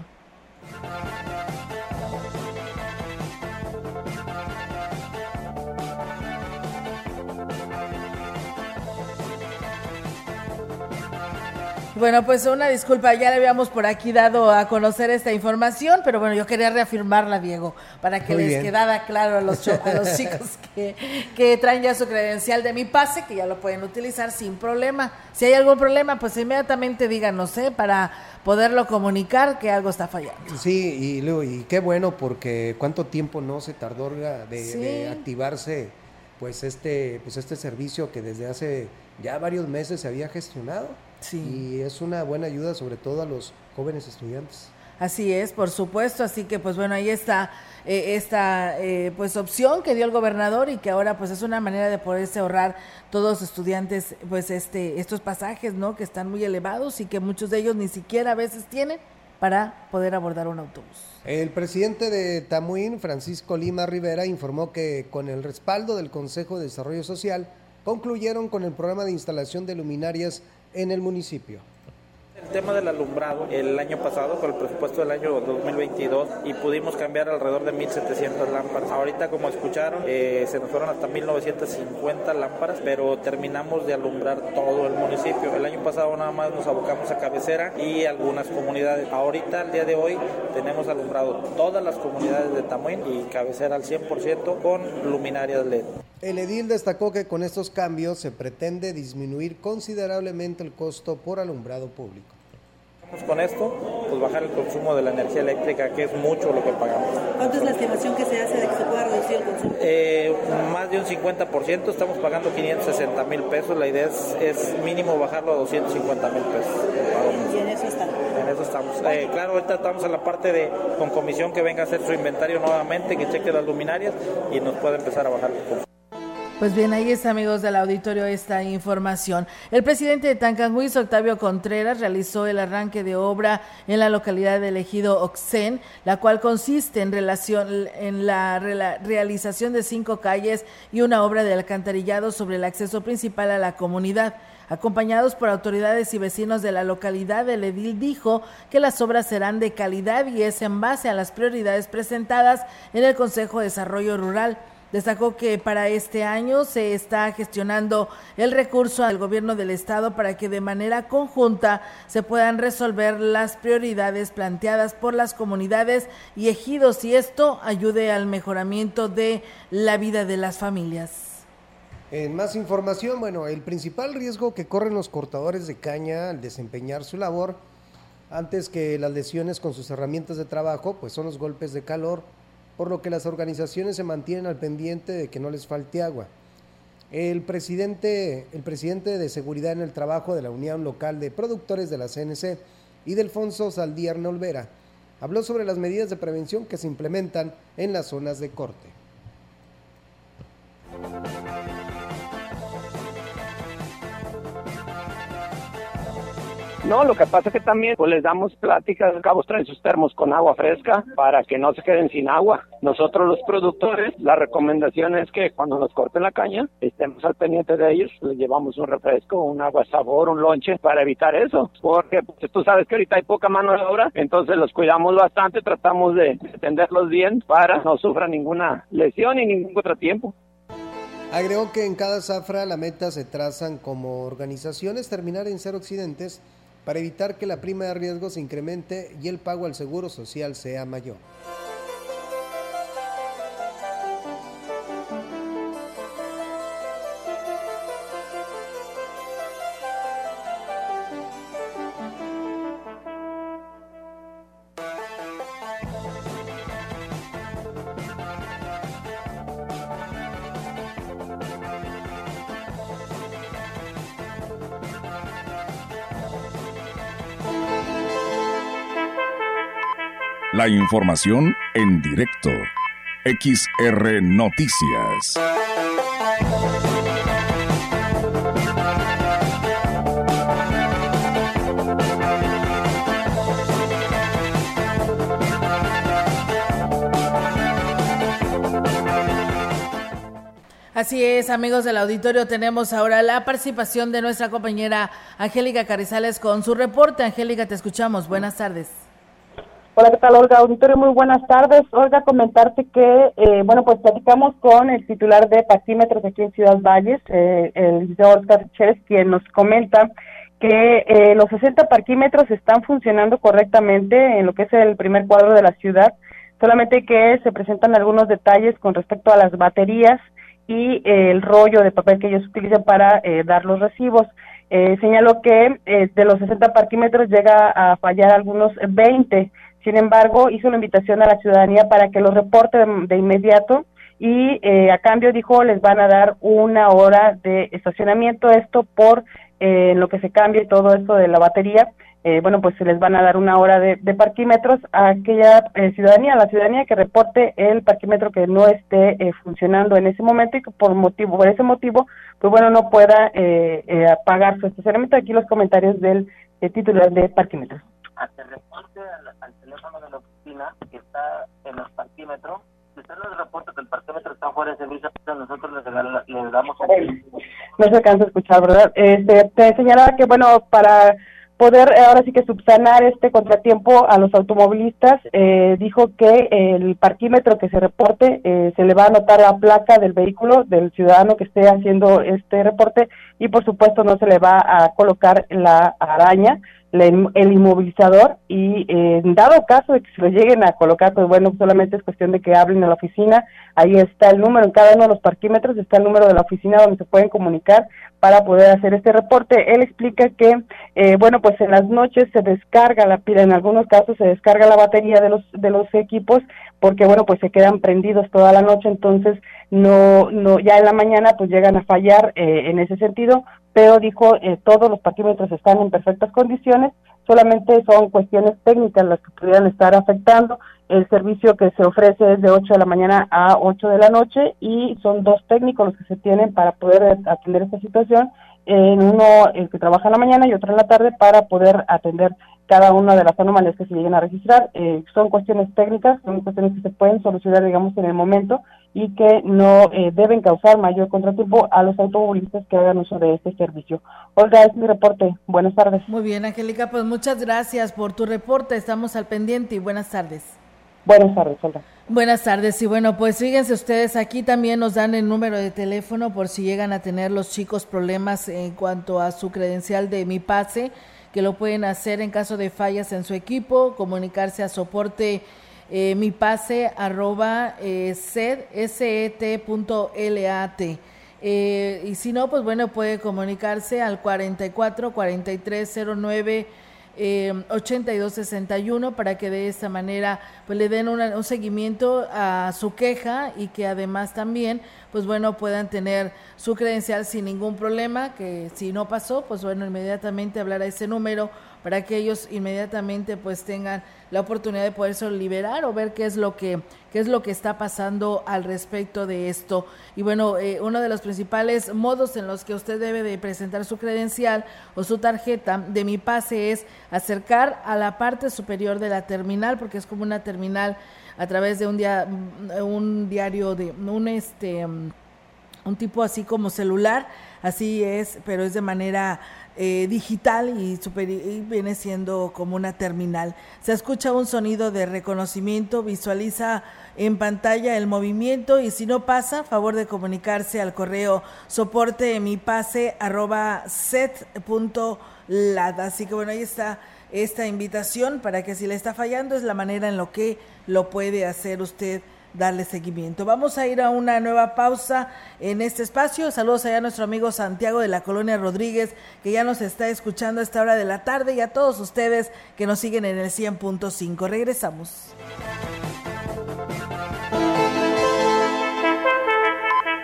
Bueno, pues una disculpa, ya le habíamos por aquí dado a conocer esta información, pero bueno, yo quería reafirmarla, Diego, para que Muy les bien. quedara claro a los, cho- a los chicos que, que traen ya su credencial de mi pase, que ya lo pueden utilizar sin problema. Si hay algún problema, pues inmediatamente díganos, ¿eh? Para poderlo comunicar que algo está fallando. Sí, y, y qué bueno porque cuánto tiempo no se tardó de, Sí. de activarse pues este pues este servicio que desde hace ya varios meses se había gestionado. Y es una buena ayuda sobre todo a los jóvenes estudiantes. Así es, por supuesto. Así que, pues bueno, ahí está eh, esta eh, pues opción que dio el gobernador y que ahora pues es una manera de poderse ahorrar todos los estudiantes pues este estos pasajes, ¿no? Que están muy elevados y que muchos de ellos ni siquiera a veces tienen para poder abordar un autobús. El presidente de Tamuín, Francisco Lima Rivera, informó que con el respaldo del Consejo de Desarrollo Social concluyeron con el programa de instalación de luminarias en el municipio. El tema del alumbrado, el año pasado con el presupuesto del año 2022 y pudimos cambiar alrededor de 1.700 lámparas. Ahorita como escucharon, eh, se nos fueron hasta 1.950 lámparas, pero terminamos de alumbrar todo el municipio. El año pasado nada más nos abocamos a cabecera y algunas comunidades. Ahorita, al día de hoy, tenemos alumbrado todas las comunidades de Tamuín y cabecera al 100% con luminarias LED. El edil destacó que con estos cambios se pretende disminuir considerablemente el costo por alumbrado público. Vamos Con esto, pues bajar el consumo de la energía eléctrica, que es mucho lo que pagamos. ¿Cuánto es la estimación que se hace de que se pueda reducir el consumo? Eh, más de un 50%, estamos pagando 560 mil pesos, la idea es, es mínimo bajarlo a 250 mil pesos. Y en eso está. En eso estamos. Eh, claro, ahorita estamos en la parte de con comisión que venga a hacer su inventario nuevamente, que cheque las luminarias y nos pueda empezar a bajar el consumo. Pues bien, ahí está, amigos del auditorio, esta información. El presidente de Tancanguis, Octavio Contreras, realizó el arranque de obra en la localidad de Ejido Oxen, la cual consiste en, relación, en la rela- realización de cinco calles y una obra de alcantarillado sobre el acceso principal a la comunidad. Acompañados por autoridades y vecinos de la localidad, el edil dijo que las obras serán de calidad y es en base a las prioridades presentadas en el Consejo de Desarrollo Rural. Destacó que para este año se está gestionando el recurso al gobierno del estado para que de manera conjunta se puedan resolver las prioridades planteadas por las comunidades y ejidos y esto ayude al mejoramiento de la vida de las familias. En más información, bueno, el principal riesgo que corren los cortadores de caña al desempeñar su labor, antes que las lesiones con sus herramientas de trabajo, pues son los golpes de calor, por lo que las organizaciones se mantienen al pendiente de que no les falte agua. El presidente, el presidente de Seguridad en el Trabajo de la Unión Local de Productores de la CNC, Idelfonso Saldíar Olvera, habló sobre las medidas de prevención que se implementan en las zonas de corte. No, lo que pasa es que también pues, les damos pláticas, los cabos traen sus termos con agua fresca para que no se queden sin agua. Nosotros los productores, la recomendación es que cuando nos corten la caña, estemos al pendiente de ellos, les llevamos un refresco, un agua sabor, un lonche para evitar eso, porque pues, tú sabes que ahorita hay poca mano de obra, entonces los cuidamos bastante, tratamos de atenderlos bien para no sufran ninguna lesión y ningún contratiempo. Agregó que en cada zafra la meta se trazan como organizaciones terminar en cero accidentes para evitar que la prima de riesgo se incremente y el pago al seguro social sea mayor. La información en directo. XR Noticias. Así es, amigos del auditorio, tenemos ahora la participación de nuestra compañera Angélica Carizales con su reporte. Angélica, te escuchamos. Buenas tardes. Hola, ¿qué tal, Olga? Auditorio, muy buenas tardes. Olga, comentarte que, eh, bueno, pues platicamos con el titular de Paxímetros aquí en Ciudad Valles, eh, el licenciado Oscar Chérez, quien nos comenta que eh, los 60 parquímetros están funcionando correctamente en lo que es el primer cuadro de la ciudad, solamente que se presentan algunos detalles con respecto a las baterías y eh, el rollo de papel que ellos utilizan para eh, dar los recibos. Eh, señaló que de los 60 parquímetros llega a fallar algunos 20. Sin embargo, hizo una invitación a la ciudadanía para que los reporte de, inmediato y a cambio dijo les van a dar una hora de estacionamiento, esto por lo que se cambie todo esto de la batería eh, bueno, pues se les van a dar una hora de, parquímetros a aquella eh, ciudadanía, a la ciudadanía que reporte el parquímetro que no esté eh, funcionando en ese momento y que por motivo, por ese motivo, pues bueno, no pueda pagar su estacionamiento. Aquí los comentarios del titular de parquímetros. Hace reporte al, teléfono los parquímetros. Si usted nos reporta que el parquímetro está fuera de servicio, nosotros le, damos... No se alcanza a escuchar, ¿verdad? Este, te señalaba que, bueno, para poder eh, ahora sí que subsanar este contratiempo a los automovilistas, eh, dijo que el parquímetro que se reporte eh, se le va a anotar la placa del vehículo del ciudadano que esté haciendo este reporte y por supuesto no se le va a colocar la araña el inmovilizador y en dado caso de que se lo lleguen a colocar, pues bueno, solamente es cuestión de que hablen a la oficina, ahí está el número, en cada uno de los parquímetros está el número de la oficina donde se pueden comunicar para poder hacer este reporte. Él explica que, eh, bueno, pues en las noches se descarga la pila, en algunos casos se descarga la batería de los, de los equipos porque, bueno, pues se quedan prendidos toda la noche, entonces no, no, ya en la mañana pues llegan a fallar eh, en ese sentido, pero dijo eh, todos los parquímetros están en perfectas condiciones, solamente son cuestiones técnicas las que pudieran estar afectando. El servicio que se ofrece es de 8 de la mañana a 8 de la noche y son dos técnicos los que se tienen para poder atender esta situación, en uno el que trabaja en la mañana y otro en la tarde para poder atender cada una de las anomalías que se lleguen a registrar. Eh, son cuestiones técnicas, son cuestiones que se pueden solucionar, digamos, en el momento y que no eh, deben causar mayor contratiempo a los automovilistas que hagan uso de este servicio. Olga, es mi reporte. Buenas tardes. Muy bien, Angélica, pues muchas gracias por tu reporte. Estamos al pendiente y buenas tardes. Buenas tardes, Olga. Buenas tardes y bueno, pues fíjense ustedes, aquí también nos dan el número de teléfono por si llegan a tener los chicos problemas en cuanto a su credencial de Mi Pase, que lo pueden hacer en caso de fallas en su equipo, comunicarse a soporte eh, mi pase arroba eh, set eh, y si no, pues bueno, puede comunicarse al 44 43 09 eh, 8261 para que de esta manera pues le den un seguimiento a su queja y que además también pues bueno puedan tener su credencial sin ningún problema que si no pasó pues bueno inmediatamente hablar a ese número para que ellos inmediatamente pues tengan la oportunidad de poderse liberar o ver qué es lo que qué es lo que está pasando al respecto de esto. Y bueno, eh, uno de los principales modos en los que usted debe de presentar su credencial o su tarjeta de mi pase es acercar a la parte superior de la terminal, porque es como una terminal a través de un, día, un diario de un este un tipo así como celular, así es, pero es de manera eh, digital y, viene siendo como una terminal. Se escucha un sonido de reconocimiento, visualiza en pantalla el movimiento y si no pasa, favor de comunicarse al correo soporte mi pase arroba set punto Así que bueno, ahí está esta invitación para que si le está fallando es la manera en lo que lo puede hacer usted darle seguimiento. Vamos a ir a una nueva pausa en este espacio. Saludos allá a nuestro amigo Santiago de la Colonia Rodríguez, que ya nos está escuchando a esta hora de la tarde, y a todos ustedes que nos siguen en el 100.5. Regresamos.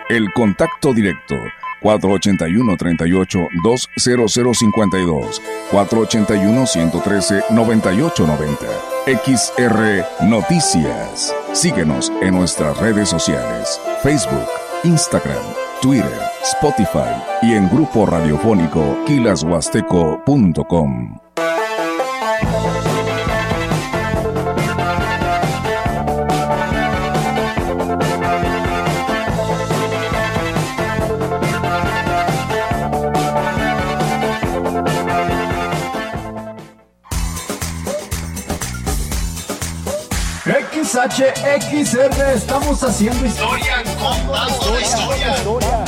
El contacto directo 481-38-20052, 481-113-9890. XR Noticias. Síguenos en nuestras redes sociales, Facebook, Instagram, Twitter, Spotify y en grupo radiofónico kilashuasteco.com. XHXR estamos haciendo historia, contando historia, historia,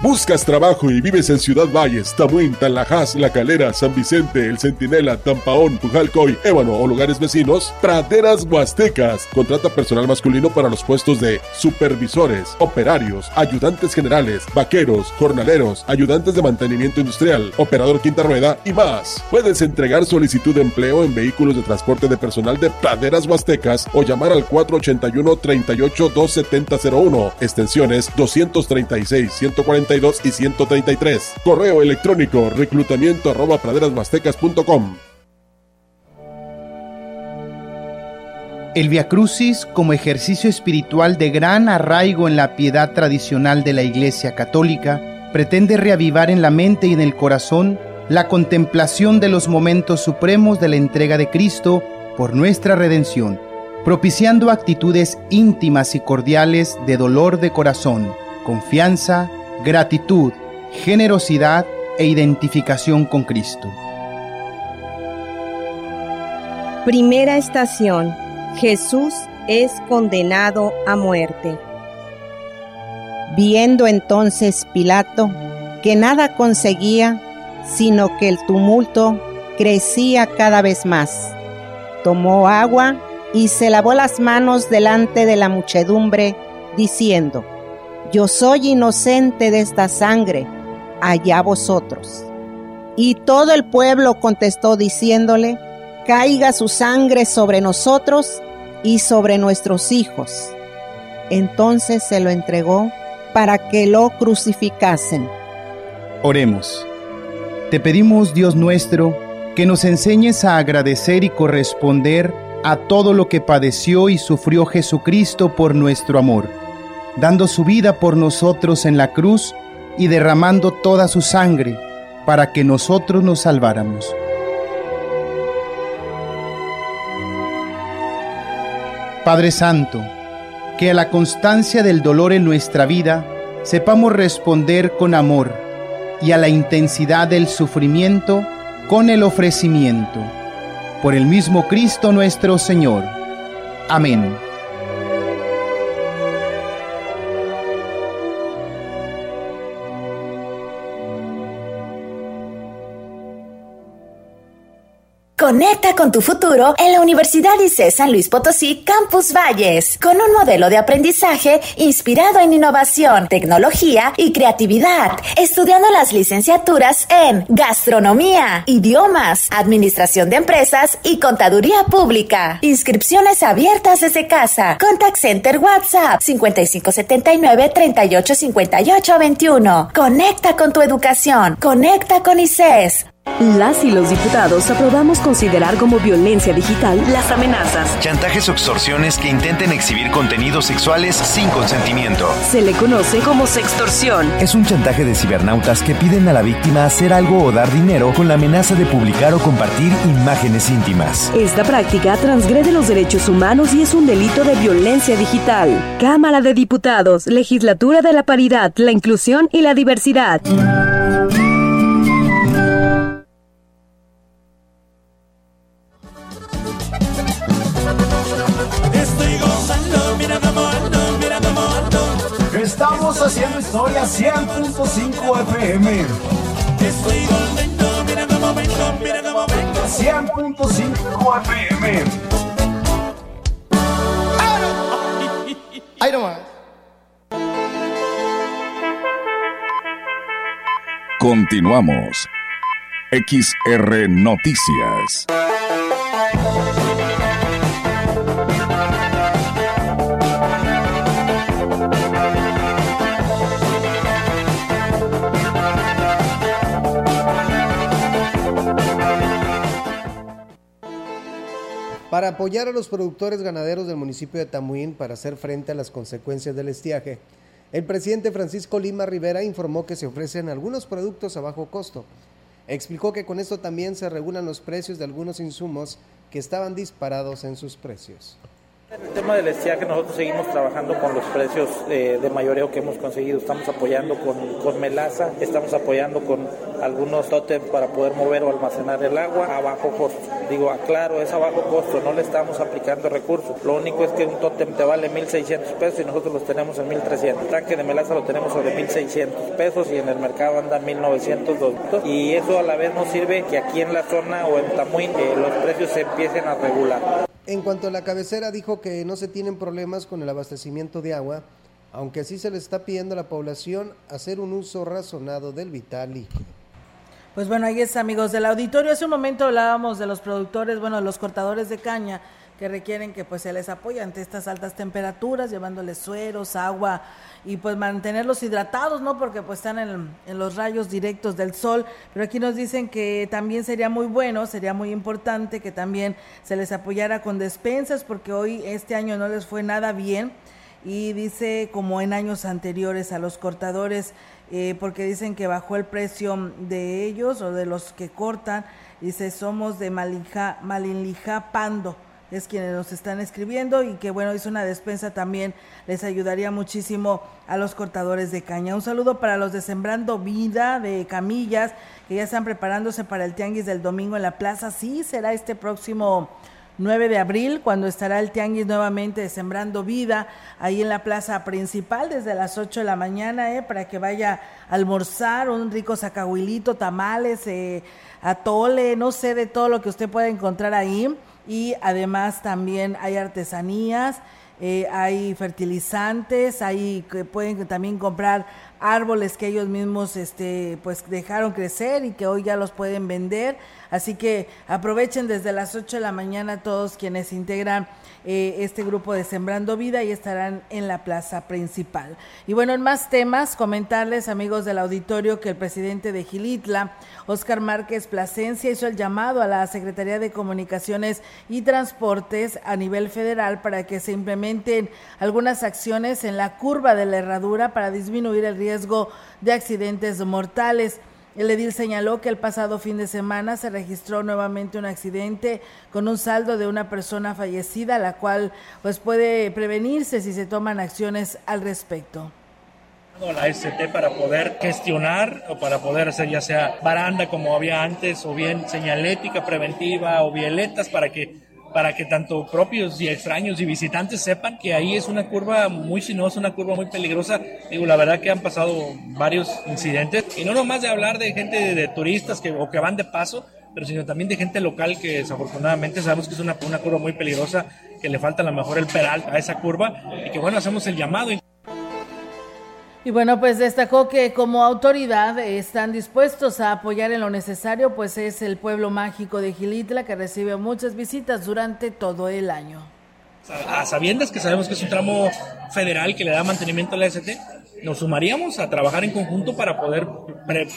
¿Buscas trabajo y vives en Ciudad Valles, Tamuín, Tanlajas, La Calera, San Vicente, El Centinela, Tampaón, Pujalcoy, Ébano o lugares vecinos? Praderas Huastecas. Contrata personal masculino para los puestos de supervisores, operarios, ayudantes generales, vaqueros, jornaleros, ayudantes de mantenimiento industrial, operador quinta rueda y más. Puedes entregar solicitud de empleo en vehículos de transporte de personal de Praderas Huastecas o llamar al 481 38 27001, extensiones 236, 140 y 133. Correo electrónico reclutamiento arroba praderashuastecas.com. El Via Crucis, como ejercicio espiritual de gran arraigo en la piedad tradicional de la Iglesia Católica, pretende reavivar en la mente y en el corazón la contemplación de los momentos supremos de la entrega de Cristo por nuestra redención, propiciando actitudes íntimas y cordiales de dolor de corazón, confianza, gratitud, generosidad e identificación con Cristo. Primera estación. Jesús es condenado a muerte. Viendo entonces Pilato que nada conseguía, sino que el tumulto crecía cada vez más, tomó agua y se lavó las manos delante de la muchedumbre, diciendo, yo soy inocente de esta sangre, allá vosotros. Y todo el pueblo contestó diciéndole, caiga su sangre sobre nosotros y sobre nuestros hijos. Entonces se lo entregó para que lo crucificasen. Oremos. Te pedimos, Dios nuestro, que nos enseñes a agradecer y corresponder a todo lo que padeció y sufrió Jesucristo por nuestro amor dando su vida por nosotros en la cruz y derramando toda su sangre para que nosotros nos salváramos. Padre Santo, que a la constancia del dolor en nuestra vida sepamos responder con amor y a la intensidad del sufrimiento con el ofrecimiento. Por el mismo Cristo nuestro Señor. Amén. Conecta con tu futuro en la Universidad ICE San Luis Potosí Campus Valles, con un modelo de aprendizaje inspirado en innovación, tecnología y creatividad, estudiando las licenciaturas en gastronomía, idiomas, administración de empresas y contaduría pública. Inscripciones abiertas desde casa. Contact Center WhatsApp 5579 385821. Conecta con tu educación. Conecta con ICES. Las y los diputados aprobamos considerar como violencia digital las amenazas, chantajes o extorsiones que intenten exhibir contenidos sexuales sin consentimiento. Se le conoce como sextorsión. Es un chantaje de cibernautas que piden a la víctima hacer algo o dar dinero con la amenaza de publicar o compartir imágenes íntimas. Esta práctica transgrede los derechos humanos y es un delito de violencia digital. Cámara de Diputados, Legislatura de la Paridad, la Inclusión y la Diversidad. Estamos haciendo historia 100.5 FM. Estoy contento, mira cómo vengo, mira cómo vengo. 100.5 FM. Ahí nomás. Continuamos. XR Noticias. Para apoyar a los productores ganaderos del municipio de Tamuín para hacer frente a las consecuencias del estiaje, el presidente Francisco Lima Rivera informó que se ofrecen algunos productos a bajo costo. Explicó que con esto también se regulan los precios de algunos insumos que estaban disparados en sus precios. En el tema del estiaje nosotros seguimos trabajando con los precios eh, de mayoreo que hemos conseguido. Estamos apoyando con, melaza, estamos apoyando con algunos tótems para poder mover o almacenar el agua a bajo costo. Digo, aclaro, es a bajo costo, no le estamos aplicando recursos. Lo único es que un tótem te vale 1.600 pesos y nosotros los tenemos en 1.300. El tanque de melaza lo tenemos sobre 1.600 pesos y en el mercado anda 1.900, Y eso a la vez nos sirve que aquí en la zona o en Tamuín eh, los precios se empiecen a regular. En cuanto a la cabecera, dijo que no se tienen problemas con el abastecimiento de agua, aunque sí se le está pidiendo a la población hacer un uso razonado del vital líquido. Pues bueno, ahí es amigos del auditorio. Hace un momento hablábamos de los productores, bueno, los cortadores de caña que requieren que pues se les apoye ante estas altas temperaturas, llevándoles sueros, agua y pues mantenerlos hidratados, ¿no? Porque pues están en, en, los rayos directos del sol. Pero aquí nos dicen que también sería muy bueno, sería muy importante que también se les apoyara con despensas, porque hoy este año no les fue nada bien. Y dice como en años anteriores a los cortadores, eh, porque dicen que bajó el precio de ellos o de los que cortan. Dice, somos de Malinja, Malinlija Pando es quienes nos están escribiendo y que bueno, hizo una despensa también les ayudaría muchísimo a los cortadores de caña. Un saludo para los de Sembrando Vida de Camillas, que ya están preparándose para el tianguis del domingo en la plaza. Sí, será este próximo 9 de abril, cuando estará el tianguis nuevamente de Sembrando Vida, ahí en la plaza principal, desde las 8 de la mañana, eh, para que vaya a almorzar un rico sacahuilito, tamales, eh, atole, no sé de todo lo que usted pueda encontrar ahí y además también hay artesanías, eh, hay fertilizantes, hay que pueden también comprar árboles que ellos mismos este pues dejaron crecer y que hoy ya los pueden vender, así que aprovechen desde las 8 de la mañana todos quienes integran eh, este grupo de Sembrando Vida y estarán en la plaza principal. Y bueno, en más temas, comentarles, amigos del auditorio, que el presidente de Gilitla, Oscar Márquez Plasencia, hizo el llamado a la Secretaría de Comunicaciones y Transportes a nivel federal para que se implementen algunas acciones en la curva de la herradura para disminuir el riesgo de accidentes mortales. El edil señaló que el pasado fin de semana se registró nuevamente un accidente con un saldo de una persona fallecida, la cual pues puede prevenirse si se toman acciones al respecto. La ST para poder gestionar o para poder hacer ya sea baranda como había antes o bien señalética preventiva o violetas para que para que tanto propios y extraños y visitantes sepan que ahí es una curva muy sinuosa, una curva muy peligrosa. Digo, la verdad que han pasado varios incidentes y no nomás de hablar de gente de, turistas que, o que van de paso, pero sino también de gente local que desafortunadamente sabemos que es una, una curva muy peligrosa, que le falta a lo mejor el peral a esa curva y que bueno, hacemos el llamado. Y bueno, pues destacó que como autoridad están dispuestos a apoyar en lo necesario, pues es el pueblo mágico de Gilitla que recibe muchas visitas durante todo el año. A sabiendas que sabemos que es un tramo federal que le da mantenimiento a la ST, nos sumaríamos a trabajar en conjunto para poder,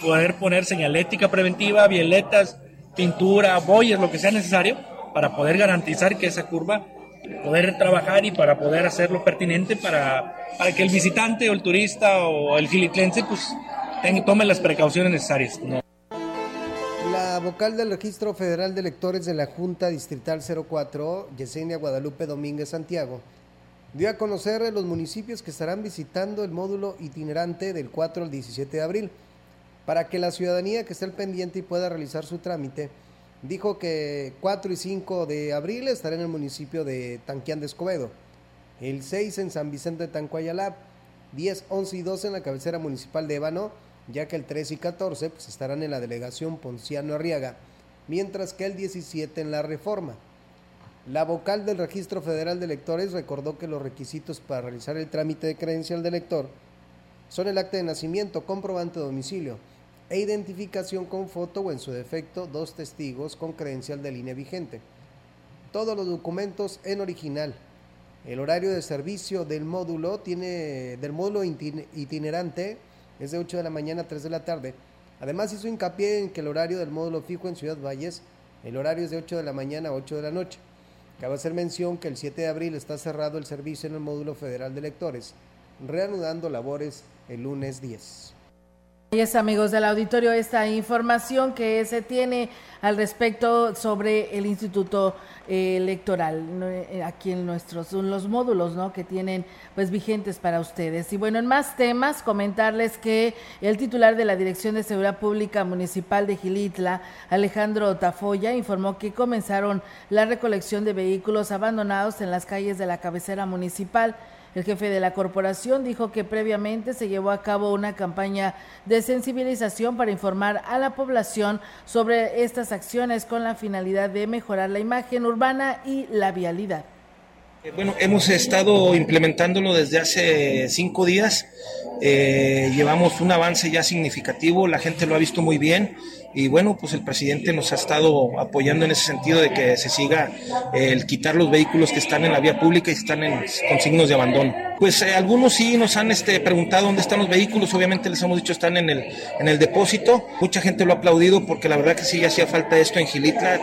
poder poner señalética preventiva, violetas, pintura, boyas, lo que sea necesario, para poder garantizar que esa curva poder trabajar y para poder hacerlo pertinente para, para que el visitante o el turista o el gilitlense pues tome las precauciones necesarias. La vocal del Registro Federal de Electores de la Junta Distrital 04, Yesenia Guadalupe Domínguez Santiago, dio a conocer los municipios que estarán visitando el módulo itinerante del 4 al 17 de abril, para que la ciudadanía que esté al pendiente y pueda realizar su trámite dijo que 4 y 5 de abril estará en el municipio de Tanquián de Escobedo, el 6 en San Vicente de Tancuayalab, 10, 11 y 12 en la cabecera municipal de Ébano, ya que el 3 y 14 pues, estarán en la delegación Ponciano Arriaga, mientras que el 17 en la Reforma. La vocal del Registro Federal de Electores recordó que los requisitos para realizar el trámite de credencial de elector son el acta de nacimiento, comprobante de domicilio, e identificación con foto o en su defecto dos testigos con credencial de línea vigente. Todos los documentos en original. El horario de servicio del módulo tiene del módulo itinerante es de 8 de la mañana a 3 de la tarde. Además hizo hincapié en que el horario del módulo fijo en Ciudad Valles, el horario es de 8 de la mañana a 8 de la noche. Cabe hacer mención que el 7 de abril está cerrado el servicio en el módulo federal de lectores, reanudando labores el lunes 10. Y es amigos del auditorio esta información que se tiene al respecto sobre el Instituto eh, Electoral eh, aquí en nuestros los módulos ¿no? que tienen pues vigentes para ustedes. Y bueno, en más temas, comentarles que el titular de la Dirección de Seguridad Pública Municipal de Gilitla, Alejandro Tafoya, informó que comenzaron la recolección de vehículos abandonados en las calles de la cabecera municipal. El jefe de la corporación dijo que previamente se llevó a cabo una campaña de sensibilización para informar a la población sobre estas acciones con la finalidad de mejorar la imagen urbana y la vialidad. Eh, bueno, hemos estado implementándolo desde hace cinco días. Eh, llevamos un avance ya significativo, la gente lo ha visto muy bien y bueno, pues el presidente nos ha estado apoyando en ese sentido de que se siga eh, el quitar los vehículos que están en la vía pública y están en, con signos de abandono. Pues eh, algunos sí nos han este, preguntado dónde están los vehículos, obviamente les hemos dicho están en el, en el depósito, mucha gente lo ha aplaudido porque la verdad que sí hacía falta esto en Gilitla.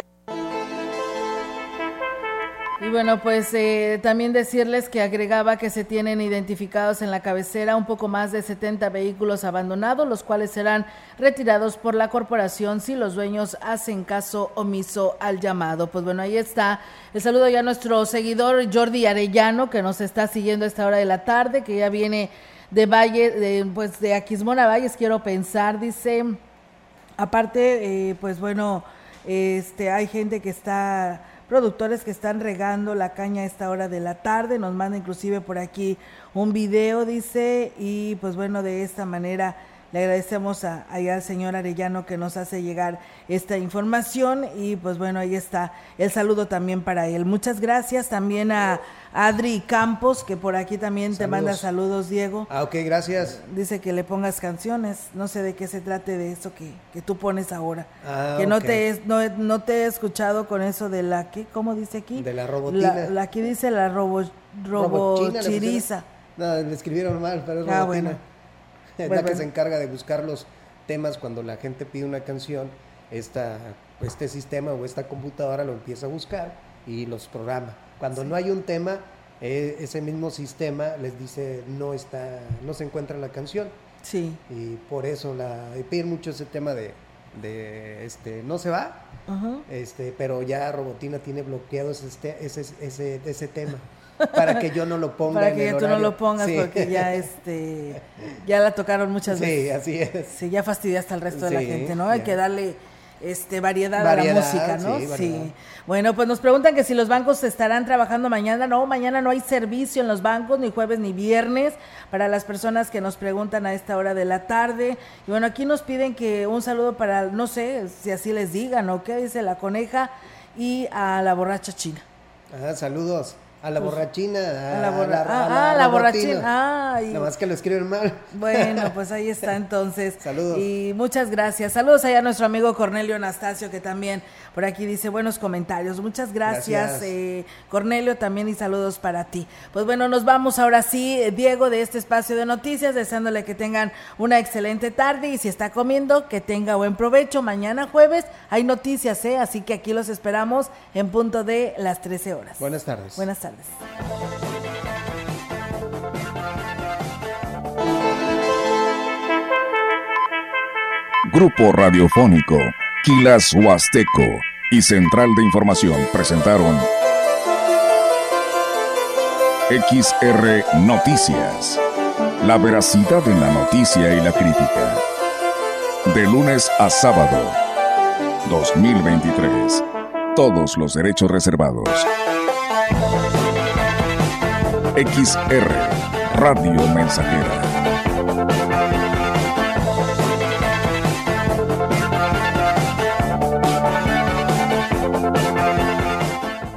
Y bueno, pues eh, también decirles que agregaba que se tienen identificados en la cabecera un poco más de 70 vehículos abandonados, los cuales serán retirados por la corporación si los dueños hacen caso omiso al llamado. Pues bueno, ahí está. El saludo ya a nuestro seguidor Jordi Arellano, que nos está siguiendo a esta hora de la tarde, que ya viene de Valle, de, pues de Aquismona Valles, quiero pensar, dice. Aparte, eh, pues bueno, este, hay gente que está productores que están regando la caña a esta hora de la tarde. Nos manda inclusive por aquí un video, dice, y pues bueno, de esta manera le agradecemos a, allá al señor Arellano que nos hace llegar esta información y pues bueno, ahí está el saludo también para él. Muchas gracias también a Adri Campos, que por aquí también te manda saludos, Diego. Ah, ok, gracias. Dice que le pongas canciones, no sé de qué se trate de eso que, que tú pones ahora. Ah, que no, te no, no te he escuchado con eso de la, ¿qué? ¿Cómo dice aquí? De la robotina. La, la- aquí dice la robo, robochiriza. No, le escribieron mal, pero es Ah, robotina. bueno. Es Pues la que bueno. se encarga de buscar los temas cuando la gente pide una canción. Esta, este sistema o esta computadora lo empieza a buscar y los programa. Cuando no hay un tema, eh, ese mismo sistema les dice no está, no se encuentra la canción. Sí. Y por eso la piden mucho ese tema de, de este no se va. Este, pero ya Robotina tiene bloqueado ese, este- ese, ese, ese tema para que yo no lo ponga Para en que el tú no lo pongas Sí. porque ya este ya la tocaron muchas Sí, veces. así es. Sí, ya fastidiaste al resto de la Sí, gente, ¿no? Hay que darle este variedad, a Variedad, la música, ¿no? sí, variedad. Bueno, pues nos preguntan que si los bancos estarán trabajando mañana. No, mañana no hay servicio en los bancos, ni jueves ni viernes, para las personas que nos preguntan a esta hora de la tarde. Y bueno, aquí nos piden que un saludo para, no sé si así les digan, ¿o qué dice la coneja? Y a la borracha china. Ah, saludos. A la Pues, borrachina. a la borra- ah, ah, la borrachina. Ay. Nada más que lo escriben mal. Bueno, pues ahí está entonces. Saludos. Y muchas gracias. Saludos allá a nuestro amigo Cornelio Anastasio, que también por aquí dice buenos comentarios. Muchas gracias, Gracias. eh, Cornelio, también y saludos para ti. Pues bueno, nos vamos ahora sí, eh, Diego, de este espacio de noticias, deseándole que tengan una excelente tarde y si está comiendo, que tenga buen provecho. Mañana jueves hay noticias, ¿eh? Así que aquí los esperamos en punto de las 13 horas. Buenas tardes. Buenas tardes. Grupo Radiofónico, Quilas Huasteco y Central de Información presentaron XR Noticias. La veracidad en la noticia y la crítica. De lunes a sábado. 2023. Todos los derechos reservados. XR Radio Mensajera.